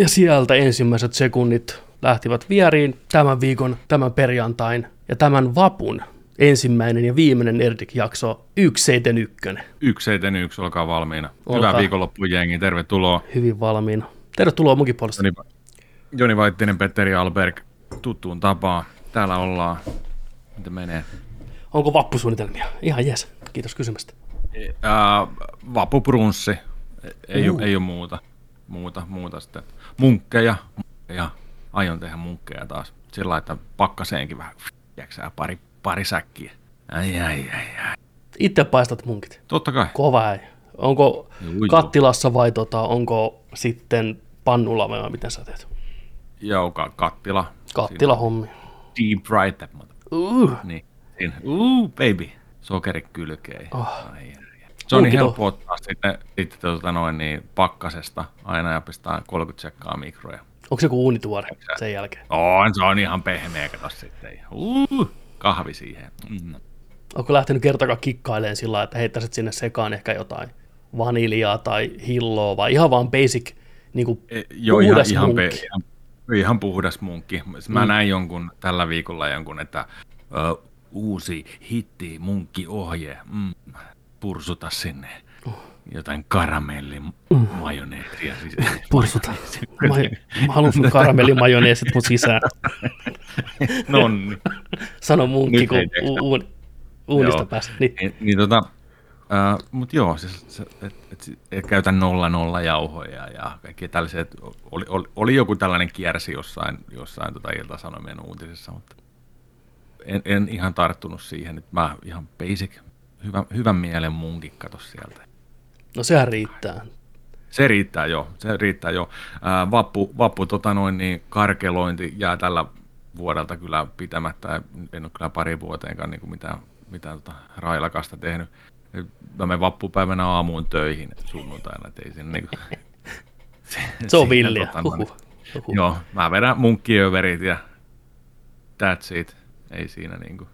Ja sieltä ensimmäiset sekunnit lähtivät vieriin tämän viikon, tämän perjantain ja tämän vapun ensimmäinen ja viimeinen Nerdik-jakso 171. 171, olkaa valmiina. Olkaa. Hyvää viikonloppu jengi, tervetuloa. Hyvin valmiina. Tervetuloa munkin puolesta. Joni, Joni Vaittinen, Petteri Alberg, tuttuun tapaan. Täällä ollaan. Miten menee? Onko vappusuunnitelmia? Ihan jes. Kiitos kysymästä. Äh, vappuprunssi. Ei, uh. ei ole muuta. Muuta, muuta sitten. Munkkeja. Ja aion tehdä munkkeja taas. Sillä että pakkaseenkin vähän jäksää pari, pari säkkiä. Ai, ai, ai, ai. Itse paistat munkit? Totta kai. Kova ei. Onko juu, kattilassa vai tota, onko sitten pannulla vai miten sä teet? Joo, ka- kattila. Kattila hommi. Deep right. Uh. Niin. Siinä. Uh, baby. Sokeri kylkeen. Oh. Ai, ai. Se on niin helppo ottaa sitten, sitten tuota noin, niin pakkasesta aina ja pistää 30 sekkaa mikroja. Onko se joku uunituore sen jälkeen? On, se on ihan pehmeä, kato sitten. Uh, kahvi siihen. Mm. Onko lähtenyt kertakaan kikkailemaan sillä että heittäisit sinne sekaan ehkä jotain vaniljaa tai hilloa, vai ihan vaan basic niin kuin e, joo, ihan, ihan, pe, ihan, ihan puhdas munkki. Mä mm. näin jonkun tällä viikolla jonkun, että uh, uusi hitti munkki ohje, mm, pursuta sinne jotain karamellimajoneesia. Siis, Pursuta. Mä, mä haluan sun karamellimajoneesit mun sisään. Nonni. Sano munkki, kun u- u- uunista päästä. Niin. niin, niin tota, Uh, Mutta joo, siis, se, et, et, et käytä nolla nolla jauhoja ja kaikki tällaiset. Oli, oli, oli joku tällainen kiersi jossain, jossain tota Ilta-Sanomien uutisissa, mutta en, en ihan tarttunut siihen. Nyt mä ihan basic, hyvä, hyvän mielen munkin kato sieltä. No sehän riittää. Se riittää jo, se riittää jo. Ää, vappu, vappu tota noin, niin karkelointi jää tällä vuodelta kyllä pitämättä. En ole kyllä pari vuoteenkaan niin kuin mitään, mitään tota railakasta tehnyt. Mä menen vappupäivänä aamuun töihin sunnuntaina, että ei sinne niin kuin, se, se on villiä. Tota, Uhuh. Uhuh. Joo, mä vedän munkkiöverit ja that's it. Ei siinä niin kuin,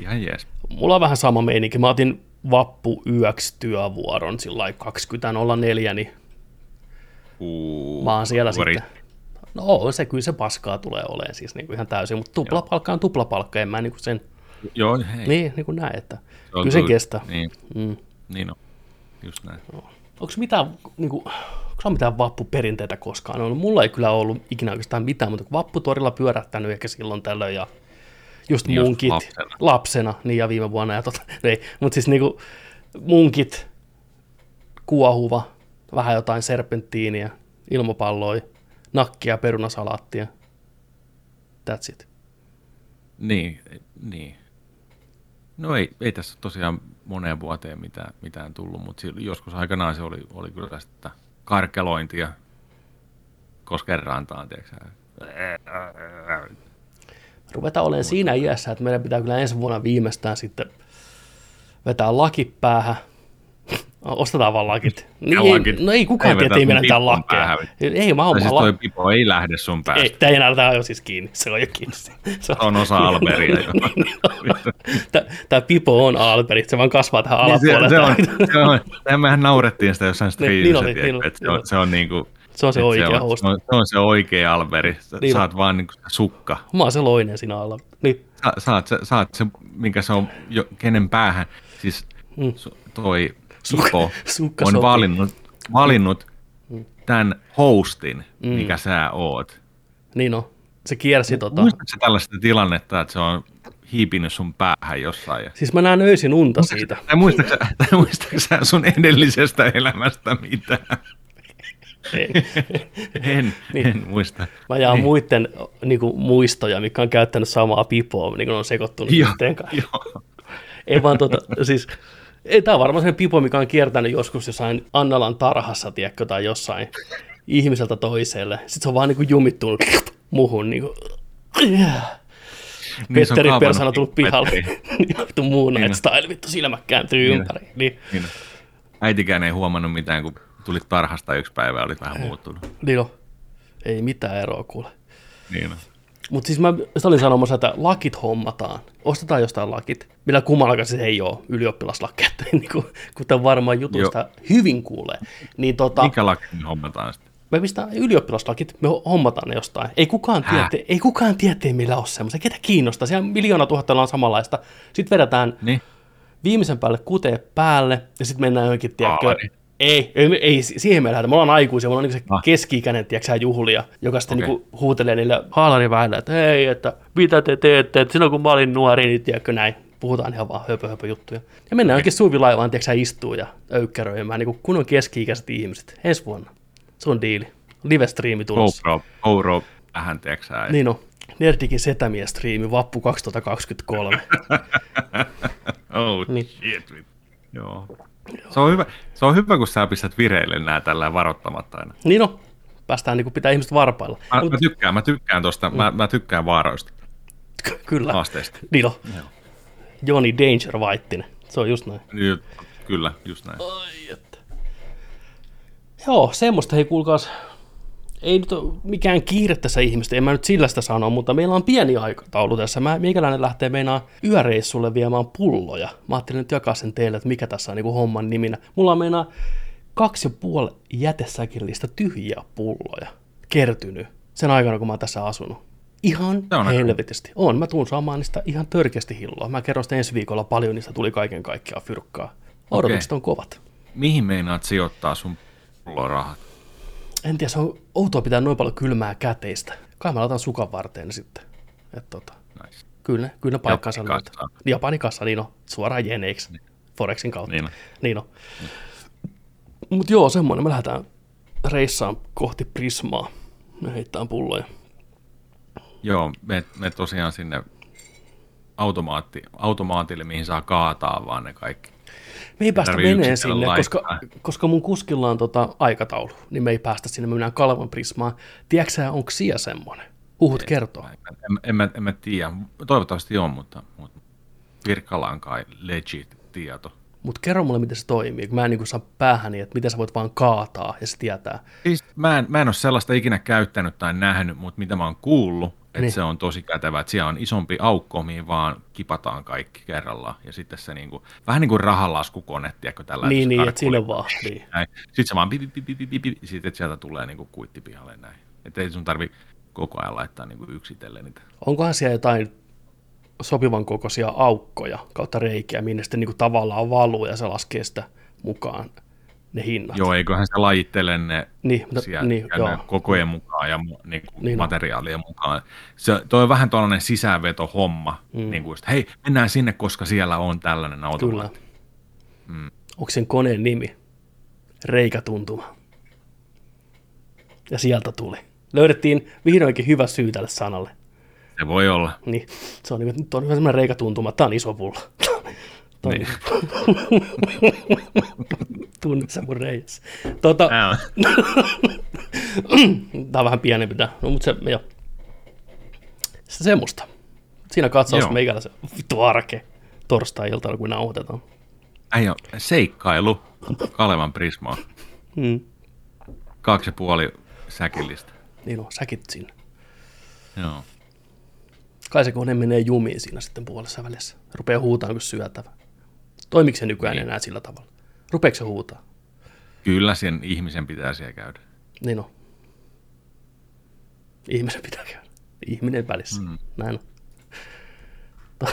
ihan jees. Mulla on vähän sama meininki. Mä otin vappu yöksi työvuoron sillä 20.04, niin uh, mä oon siellä sitten. No se kyllä se paskaa tulee olemaan siis niin kuin ihan täysin, mutta tuplapalkka on tuplapalkka, en mä niin kuin sen... Joo, hei. Niin, niin kuin näin, että se kyllä se kestää. Niin, mm. niin on, just näin. No. Onko mitään, niin kuin, onko mitään vappuperinteitä koskaan ollut? Mulla ei kyllä ollut ikinä oikeastaan mitään, mutta vapputorilla pyörähtänyt ehkä silloin tällöin ja just niin munkit lapsena. lapsena, niin ja viime vuonna, ja tota, ei, mutta siis niinku munkit, kuohuva, vähän jotain serpenttiiniä, ilmapalloja, nakkia, perunasalaattia, that's it. Niin, niin. No ei, ei tässä tosiaan moneen vuoteen mitään, mitään tullut, mutta joskus aikanaan se oli, oli kyllä sitä karkelointia kosken rantaan, tiedätkö ruvetaan olemaan siinä iässä, että meidän pitää kyllä ensi vuonna viimeistään sitten vetää lakit päähän. Ostetaan vaan lakit. Niin, lakit. No ei kukaan tiedä, ei meillä mitään lakkeja. Ei, mä oon siis toi pipo ei lähde sun päästä. Ei, tämä ei enää, on siis kiinni. Se on jo kiinni. Se on, on osa Alberia jo. tämä pipo on Alberi, se vaan kasvaa tähän niin, alapuolelle. Se, se on, se on, mehän naurettiin sitä jossain striimissä, niin, niin, niin, se, on, se on niin kuin, se on se oikea se on, Se on, se on se oikea Alberi. Sä niin. saat vaan niin sukka. Mä oon se loinen siinä alla. Niin. Sa, saat, se, saat se, minkä se on jo, kenen päähän. Siis mm. toi Ipo Sukka on valinnut, valinnut mm. tämän hostin, mm. mikä sä oot. Niin on. Se kiersi tota... Muistatko tällaista tilannetta, että se on hiipinyt sun päähän jossain? Ja... Siis mä näen öisin unta siitä. Tai muistatko, tai muistatko sun edellisestä elämästä mitään? en, niin. en muista. Mä jaan niin. muiden niin kuin, muistoja, mikä on käyttänyt samaa pipoa, niin kuin on sekoittunut yhteen kanssa. Ei vaan tota, siis, ei, tämä on varmaan se pipo, mikä on kiertänyt joskus jossain Annalan tarhassa, tiedätkö, tai jossain ihmiseltä toiselle. Sitten se on vaan niin kuin jumittunut muhun. Niin kuin. Niin Petteri Persana tullut pihalle. Vittu muun niin style, vittu silmät kääntyy niin ympäri. Niin. Niin. Äitikään ei huomannut mitään, kun tulit tarhasta yksi päivä ja olit vähän muuttunut. Niin on. Ei mitään eroa kuule. Niin on. Mutta siis mä olin sanomassa, että lakit hommataan. Ostetaan jostain lakit, millä kummallakaan se ei ole ylioppilaslakkeet, niin kuin, kuten varmaan jutusta Joo. hyvin kuulee. Niin, tota, Mikä laki hommataan sitten? me pistää ylioppilaslakit, me hommataan ne jostain. Ei kukaan tiedä, ei kukaan tiedä, meillä ole semmoisia. Ketä kiinnostaa? Siellä miljoona tuhatta on samanlaista. Sitten vedetään Niin. viimeisen päälle kuteen päälle, ja sitten mennään johonkin, tiedätkö, niin. Ei, ei, ei, siihen me lähdetään. Me ollaan aikuisia, me ollaan niin se Ah. keski-ikäinen, tiedätkö, juhlia, joka sitten okay. niin huutelee niille haalariväillä, että hei, että mitä te teette, että silloin kun mä olin nuori, niin tiedätkö näin. Puhutaan ihan vaan höpö, höpö juttuja. Ja mennään oikein suvilaivaan, tiedätkö, istuu ja öykkäröimään, niin kuin kunnon keski-ikäiset ihmiset. Ensi vuonna. Se on diili. Live-striimi tulossa. GoPro, GoPro vähän, tiedätkö Niin on. Nerdikin setämies-striimi, Vappu 2023. Oh, Niin. shit. Joo. Se on, hyvä, se on hyvä, kun sä pistät vireille nää tällä varoittamatta aina. niin on. Päästään niin kuin pitää ihmiset varpailla. Mä, Mut- mä tykkään, mä tykkään tosta, mä, mä tykkään vaaroista, Ky- Kyllä. haasteista. Niin on. Joo. Joni Danger Vaittinen. Se on just näin. Niin, Kyllä, just näin. Ai että. Joo, semmoista hei kuulkaas. Ei nyt ole mikään kiire tässä ihmistä, en mä nyt sillä sitä sano, mutta meillä on pieni aikataulu tässä. Mä, meikäläinen lähtee meinaa yöreissulle viemään pulloja. Mä ajattelin nyt jakaa sen teille, että mikä tässä on niin homman niminä. Mulla on meinaa kaksi ja puoli jätesäkillistä tyhjiä pulloja kertynyt sen aikana, kun mä oon tässä asunut. Ihan on helvetisti. On, mä tuun saamaan niistä ihan törkeästi hilloa. Mä kerron sitä ensi viikolla paljon, niistä tuli kaiken kaikkiaan fyrkkaa. Odotukset on kovat. Mihin meinaat sijoittaa sun pullorahat? En tiedä, se on outoa pitää noin paljon kylmää käteistä. Kai mä laitan sukan varteen sitten. Et tota, Nice. kyllä kyllä ne paikkansa Japanikassa. löytää. Japanikassa, niin on. Suoraan jeneiksi. Forexin kautta. Niin on. Niin on. Mut joo, semmoinen. Me lähdetään reissaan kohti Prismaa. Me heittää pulloja. Joo, me, me tosiaan sinne automaatti, automaatille, mihin saa kaataa vaan ne kaikki. Me ei päästä meneen sinne, koska, laittaa. koska mun kuskilla on tota aikataulu, niin me ei päästä sinne, me mennään Kalvan Prismaan. Tiedätkö onko siellä semmoinen? Huhut kertoo. En, en, en, mä, en mä tiedä. Toivottavasti on, mutta, mutta Virkala on kai legit tieto. Mutta kerro mulle, miten se toimii, kun mä en niin saa päähäni, että miten sä voit vaan kaataa ja se tietää. Siis mä, en, mä en ole sellaista ikinä käyttänyt tai nähnyt, mutta mitä mä oon kuullut, että Niin. se on tosi kätevä, että siellä on isompi aukko, mihin vaan kipataan kaikki kerrallaan. Ja sitten se niinku, vähän niin kuin rahalaskukone, tiedätkö, tällä niin, niin, että siinä karkkulee. vaan. Niin. Näin. Sitten se vaan pipi, pipi, pipi, pipi, sitten sieltä tulee niinku kuitti pihalle näin. Että ei sun tarvi koko ajan laittaa niinku yksitellen niitä. Onkohan siellä jotain sopivan kokoisia aukkoja kautta reikiä, minne sitten niin tavallaan valuu ja se laskee sitä mukaan ne hinnat. Joo, eiköhän se lajittele ne Niin, mutta- sieltä niin, joo. kokojen mukaan ja niin kuin Niin on. materiaalien mukaan. Se, toi on vähän tuollainen sisäänvetohomma, mm. niin kuin just, hei, mennään sinne, koska siellä on tällainen Kyllä. automaatti. Mm. Onko sen koneen nimi? Reikätuntuma. Ja sieltä tuli. Löydettiin vihdoinkin hyvä syy tälle sanalle. Se voi olla. Niin, se on, niin, nyt on hyvä semmoinen reikätuntuma. Tämä on iso pulla. Niin. Tunnet sä mun reijäs. Tota. Tämä on vähän pienempi tämä. No, mutta se, joo. Se semmoista. Siinä katsaus Joo. meikäläisen vittu arke torstai-iltana, kun nauhoitetaan. Äijä, seikkailu Kalevan Prismaa. Mm. Kaksi ja puoli säkillistä. Niin on, säkit siinä. Joo. Kai se kone menee jumiin siinä sitten puolessa välissä. Rupeaa huutamaan kuin syötävä. Toimiko se nykyään Niin. enää sillä tavalla? Rupeeko se huutaa? Kyllä sen ihmisen pitää siellä käydä. Niin on. Ihmisen pitää käydä. Ihminen välissä. Mm. Näin on.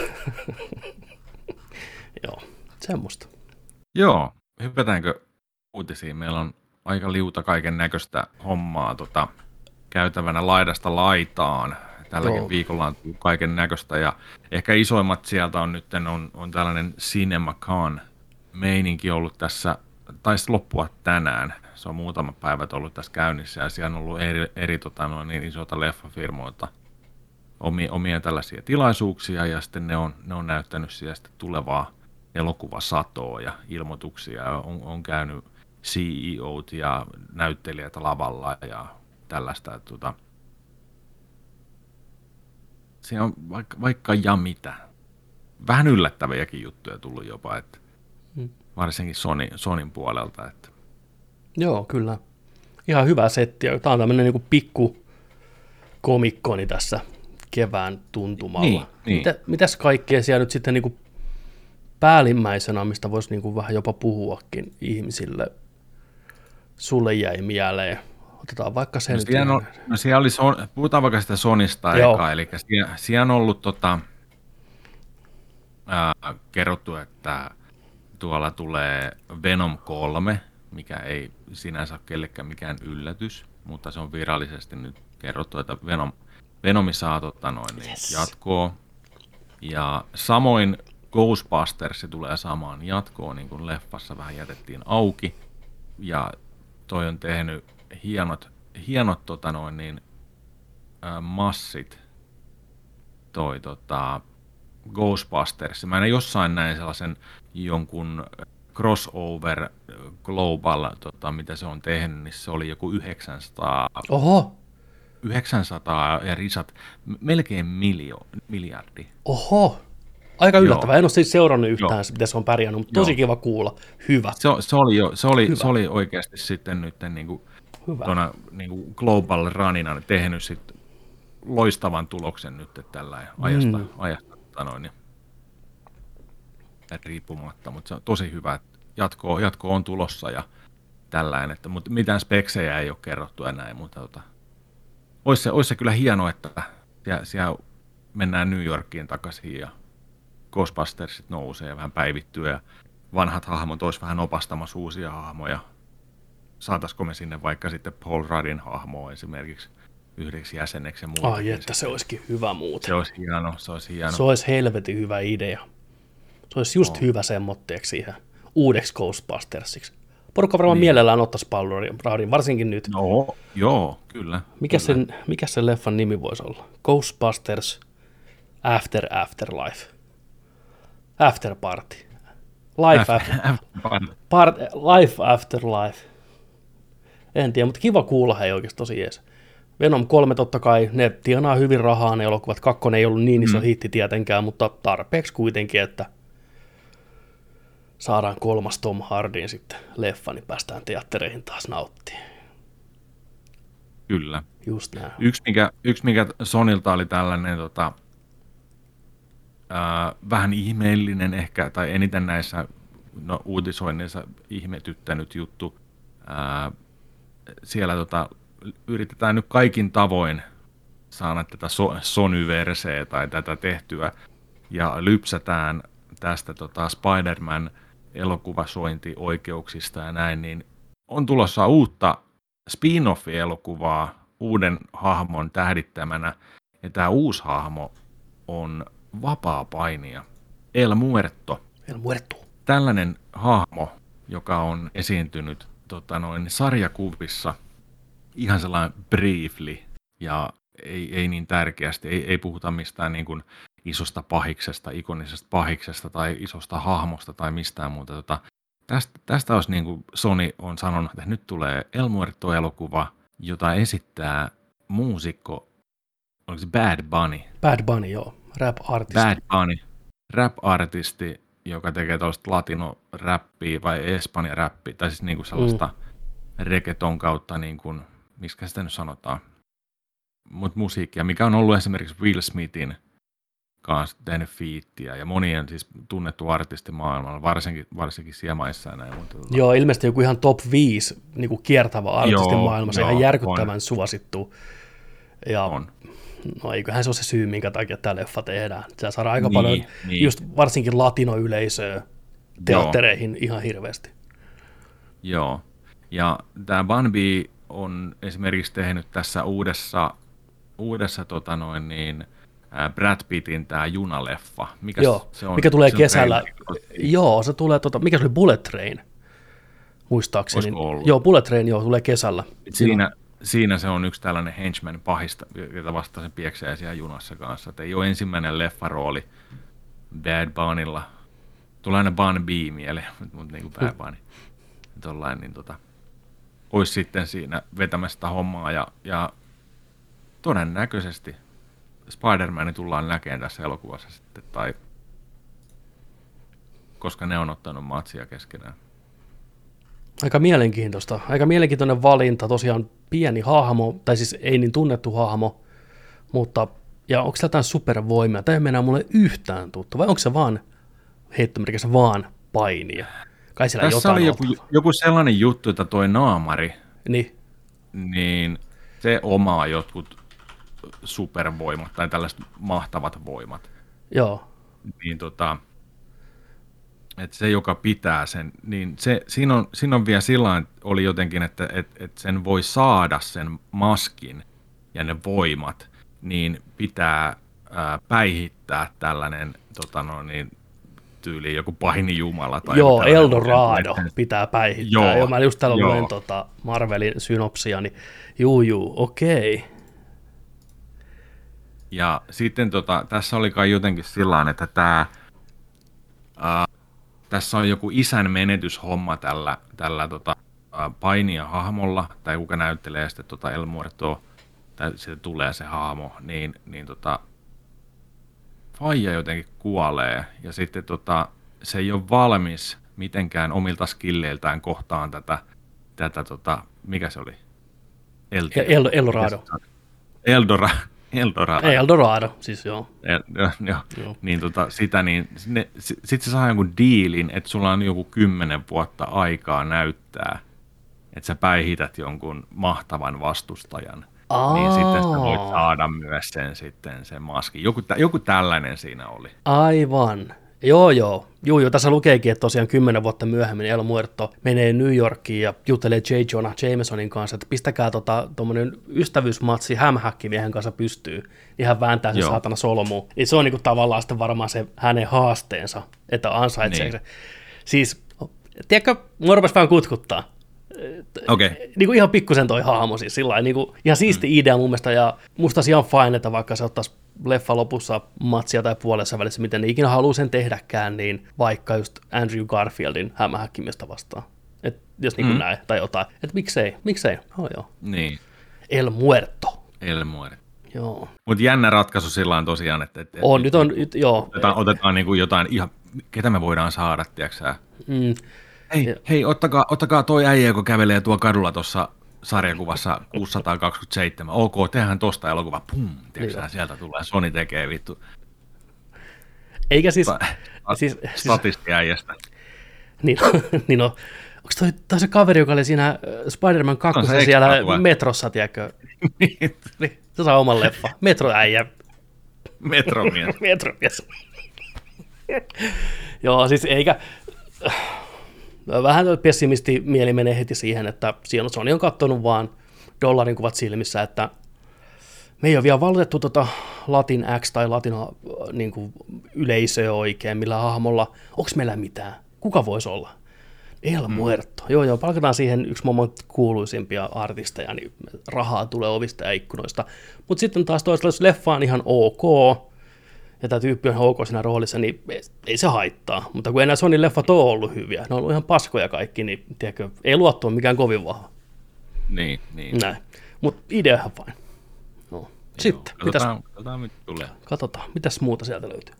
Joo, semmoista. Joo, hypätäänkö uutisiin? Meillä on aika liuta kaiken näköistä hommaa tota, käytävänä laidasta laitaan. Tälläkin Joo. viikolla on kaiken näköistä ja ehkä isoimmat sieltä on nyt on, on tällainen CinemaCon meininki ollut tässä, taisi loppua tänään. Se on muutama päivät ollut tässä käynnissä ja siellä on ollut eri, eri tota, noin niin isoita leffafirmoilta omia, omia tällaisia tilaisuuksia ja sitten ne on, ne on näyttänyt siellä sitten tulevaa elokuvasatoa ja ilmoituksia. On, on käynyt CEOt ja näyttelijät lavalla ja tällaista. Että, tota, siinä on vaikka, vaikka ja mitä. Vähän yllättäviäkin juttuja tullut jopa, että Mm. varsinkin Sony, Sonin puolelta. Että Joo, kyllä. Ihan hyvä setti. Tämä on tämmöinen niin pikku komikkoni tässä kevään tuntumalla. Niin, niin. Mitä, mitäs kaikkea siellä nyt sitten niin kuin päällimmäisenä, mistä voisi niin kuin vähän jopa puhuakin ihmisille, sulle jäi mieleen? Otetaan vaikka sen. No siellä, on, no siellä oli, son, puhutaan vaikka sitä Sonista Joo. eka, eli siellä, siellä on ollut tota, ää, kerrottu, että tuolla tulee Venom 3, mikä ei sinänsä ole kellekään mikään yllätys, mutta se on virallisesti nyt kerrottu, että Venom, Venomi saa tota noin, niin yes. jatkoa. Ja samoin Ghostbusters tulee samaan jatkoon, niin kuin leffassa vähän jätettiin auki. Ja toi on tehnyt hienot, hienot tota noin, niin, ä, massit toi tota, Ghostbusters. Mä en jossain näin sellaisen jonkun crossover global, tota, mitä se on tehnyt, niin se oli joku 900. Oho! 900 ja risat, melkein miljo, miljardi. Oho! Aika yllättävää. En ole siis seurannut yhtään, Joo. miten se on pärjännyt, mutta tosi Joo. kiva kuulla. Hyvä. Se, se, oli, jo, se, oli, se oli oikeasti sitten nyt niin kuin, tuona, niin kuin global runina tehnyt sit loistavan tuloksen nyt tällä ajasta, mm. ajasta tota noin, niin, riippumatta, mutta se on tosi hyvä, että jatko, jatko on tulossa ja tällainen, että, mutta mitään speksejä ei ole kerrottu enää, mutta tota, olisi, se, olisi se kyllä hienoa, että siellä, siellä mennään New Yorkiin takaisin ja Ghostbustersit nousee ja vähän päivittyy ja vanhat hahmot olisi vähän opastamassa uusia hahmoja. Saataisiko me sinne vaikka sitten Paul Ruddin hahmoa esimerkiksi yhdeksi jäseneksi ja muuta. Ai että se olisikin hyvä muuten. Se olisi hieno, se olisi hieno. Se olisi helvetin hyvä idea. Se olisi just no. hyvä semmoitteeksi siihen uudeksi Ghostbustersiksi. Porukka varmaan niin. mielellään ottaisi Paul Ruddin, varsinkin nyt. No, joo, kyllä. Mikä, kyllä. Sen, mikä sen leffan nimi voisi olla? Ghostbusters After Afterlife. After Party. Life after, after part, Life After Life. En tiedä, mutta kiva kuulla hei oikeasti tosi jees. Venom 3 totta kai, ne tienaa hyvin rahaa ne elokuvat. Kakkonen ei ollut niin iso mm. hitti tietenkään, mutta tarpeeksi kuitenkin, että saadaan kolmas Tom Hardin sitten leffa, niin päästään teattereihin taas nauttimaan. Kyllä. Just näin. Yksi mikä, yksi, mikä Sonilta oli tällainen tota, ää, vähän ihmeellinen ehkä, tai eniten näissä no, uutisoinneissa ihmetyttänyt juttu. Ää, siellä tota, yritetään nyt kaikin tavoin saada tätä so, Sony-verseä tai tätä tehtyä, ja lypsätään tästä tota Spider-Man elokuvasointioikeuksista ja näin, niin on tulossa uutta spin-off-elokuvaa uuden hahmon tähdittämänä, ja tämä uusi hahmo on vapaa painija. El Muerto. El Muerto. Tällainen hahmo, joka on esiintynyt tota noin, sarjakuvissa ihan sellainen briefly ja ei, ei niin tärkeästi, ei, ei puhuta mistään niin kuin isosta pahiksesta, ikonisesta pahiksesta tai isosta hahmosta tai mistään muuta. Tota, tästä, tästä olisi niin kuin Sony on sanonut, että nyt tulee El Muerto-elokuva, jota esittää muusikko, oliko se Bad Bunny? Bad Bunny, joo rap-artisti. Bad Bunny, rap-artisti, joka tekee tällaista latino-räppiä vai espanja-räppiä, tai siis niinku sellaista mm. reggaeton kautta, niin kuin, miksi sitä nyt sanotaan, mutta musiikkia, mikä on ollut esimerkiksi Will Smithin kanssa tehnyt fiittiä ja monien siis tunnettu artisti maailmalla, varsinkin, varsinkin siemaissa ja näin. Mutta, Joo, ilmeisesti joku ihan top 5 niin kuin kiertävä artisti joo, maailmassa, joo, ihan järkyttävän on. suosittu. Ja on no eiköhän se ole se syy, minkä takia tämä leffa tehdään. Se saadaan aika niin, paljon, niin. just varsinkin latinoyleisöä teattereihin Joo. ihan hirveästi. Joo, ja tämä Banbi on esimerkiksi tehnyt tässä uudessa, uudessa tota noin niin, Brad Pittin tämä junaleffa. Mikä Joo, se on, mikä tulee se kesällä. Joo, se tulee, tota, mikä se oli Bullet Train, muistaakseni. Joo, Bullet Train joo, tulee kesällä. Siinä, siinä se on yksi tällainen henchman pahista, jota vasta sen pieksää siellä junassa kanssa. Et ei ole ensimmäinen leffarooli Bad Bunnylla. Tulee aina Bun B mieleen, mutta niin kuin Bad Bunny. Tollain, niin tota, olisi sitten siinä vetämästä hommaa ja, ja todennäköisesti Spider-Man tullaan näkemään tässä elokuvassa sitten, tai koska ne on ottanut matsia keskenään. Aika mielenkiintoista. Aika mielenkiintoinen valinta. Tosiaan pieni hahmo, tai siis ei niin tunnettu hahmo, mutta ja onko jotain supervoimia? Tämä ei mennä mulle yhtään tuttu, vai onko se vaan heittomerkissä vaan painia? Kai siellä Tässä oli joku, joku, sellainen juttu, että toi naamari, niin. niin se omaa jotkut supervoimat tai tällaiset mahtavat voimat. Joo. Niin tota, että se, joka pitää sen, niin se, siinä, on, siinä on vielä sillä oli jotenkin, että et, et sen voi saada sen maskin ja ne voimat, niin pitää ää, päihittää tällainen tota no, niin, tyyli joku pahini jumala. Tai Joo, Eldorado pitää päihittää. Joo, Joo mä just täällä luen tota Marvelin synopsia, niin juu, juu, okei. Okay. Ja sitten tota, tässä oli kai jotenkin sillä että tämä, tässä on joku isän menetyshomma tällä, tällä tota, painia hahmolla, tai kuka näyttelee sitten tota El Muerto, tai sitten tulee se hahmo, niin, niin tota, faija jotenkin kuolee, ja sitten tota, se ei ole valmis mitenkään omilta skilleiltään kohtaan tätä, tätä tota, mikä se oli? El- El- Eldorado. Eldora, Eldorado. Eldorado, siis joo. El, jo, jo. joo. Niin tota, sitä, niin sitten se saa jonkun diilin, että sulla on joku kymmenen vuotta aikaa näyttää, että sä päihität jonkun mahtavan vastustajan – Aa. niin sitten sä voit saada myös sen sitten sen maskin. Joku, joku tällainen siinä oli. Aivan. Joo, joo. Juu, joo, tässä lukeekin, että tosiaan kymmenen vuotta myöhemmin El Muerto menee New Yorkiin ja juttelee J. Jonah Jamesonin kanssa, että pistäkää tota, tuommoinen ystävyysmatsi hämhäkkimiehen kanssa pystyy, niin hän vääntää sen joo. saatana solmu. Niin se on niinku tavallaan sitten varmaan se hänen haasteensa, että ansaitsee niin. se. Siis, tiedätkö, mua vähän kutkuttaa. Okay. Niin kuin ihan pikkusen toi hahmo siis sillä niin kuin, ihan siisti mm. idea mun mielestä, ja musta ihan fine, että vaikka se ottaisi leffa lopussa matsia tai puolessa välissä, miten ne ikinä haluaa sen tehdäkään, niin vaikka just Andrew Garfieldin hämähäkkimistä vastaan. Et jos niin kuin mm. näin, tai jotain. Että miksei, miksei, oh, joo. Niin. El Muerto. El Muerto. Joo. Mutta jännä ratkaisu sillä on tosiaan, että... että on, nyt on, nyt, joo. Otetaan, otetaan niin kuin jotain ihan, ketä me voidaan saada, tiedätkö mm. Hei, ja... hei ottakaa, ottakaa toi äijä, joka kävelee tuo kadulla tuossa sarjakuvassa 627. Ok, tehdään tosta elokuva. Pum, tiedätkö, niin sieltä tulee. Sony tekee vittu. Eikä siis... Ta- siis, siis äijästä. Niin, niin on. Onko toi, toi se kaveri, joka oli siinä äh, Spider-Man 2 no, siellä metrossa, tiedätkö? niin. niin. Se saa oman leffa. Metroäijä. Metromies. Metromies. Joo, siis eikä vähän pessimisti mieli menee heti siihen, että Sony on katsonut vaan dollarin kuvat silmissä, että me ei ole vielä valitettu tota Latin X tai Latin äh, niin kuin yleisöä oikein, millä hahmolla, onko meillä mitään, kuka voisi olla? El mm. Muerto. Mm. Joo, joo, palkataan siihen yksi maailman kuuluisimpia artisteja, niin rahaa tulee ovista ja ikkunoista. Mutta sitten taas toisaalta, jos leffa on ihan ok, ja tämä tyyppi on ok siinä roolissa, niin ei se haittaa. Mutta kun enää Sony leffat ole ollut hyviä, ne on ollut ihan paskoja kaikki, niin tiedätkö, ei luottu ole mikään kovin vahva. Niin, niin. Näin. Mutta ideahan vain. No. Sitten, Joo, katsotaan, mitäs, katsotaan, mitä tulee. Katsotaan, mitäs muuta sieltä löytyy.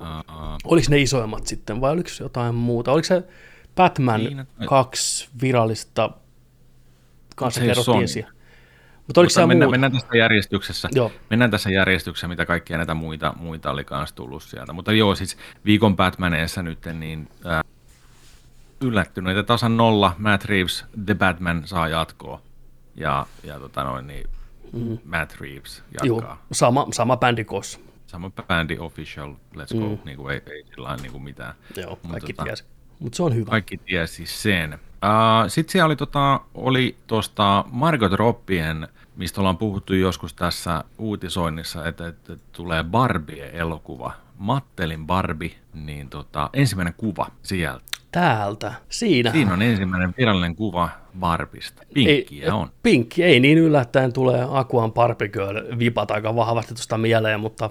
Uh-uh. Oliko ne isoimmat sitten vai oliko jotain muuta? Oliko se Batman niin, kaksi virallista kanssa kerrottiin siellä? Mutta oliko Mutta mennään, mennään, tässä järjestyksessä. Joo. Mennään tässä järjestyksessä, mitä kaikkia näitä muita, muita oli kanssa tullut sieltä. Mutta joo, siis viikon Batmaneessa nyt niin äh, yllättynyt, että tasan nolla Matt Reeves, The Batman saa jatkoa. Ja, ja tota noin, niin mm. Matt Reeves jatkaa. Joo, sama, sama bändi koossa. Sama bändi official, let's go, mm. niin kuin ei, ei sillä niin kuin mitään. Joo, kaikki tota, tiesi. Mutta se on hyvä. Kaikki tiesi sen. Uh, Sitten siellä oli, tota, oli tuosta Margot Robbien, mistä ollaan puhuttu joskus tässä uutisoinnissa, että, että tulee Barbie-elokuva. Mattelin Barbie, niin tota, ensimmäinen kuva sieltä. Täältä, siinä. Siinä on ensimmäinen virallinen kuva Barbista. Pinkkiä ei, on. Pinkki, ei niin yllättäen tulee Akuan Barbie Girl vipat aika vahvasti tuosta mieleen, mutta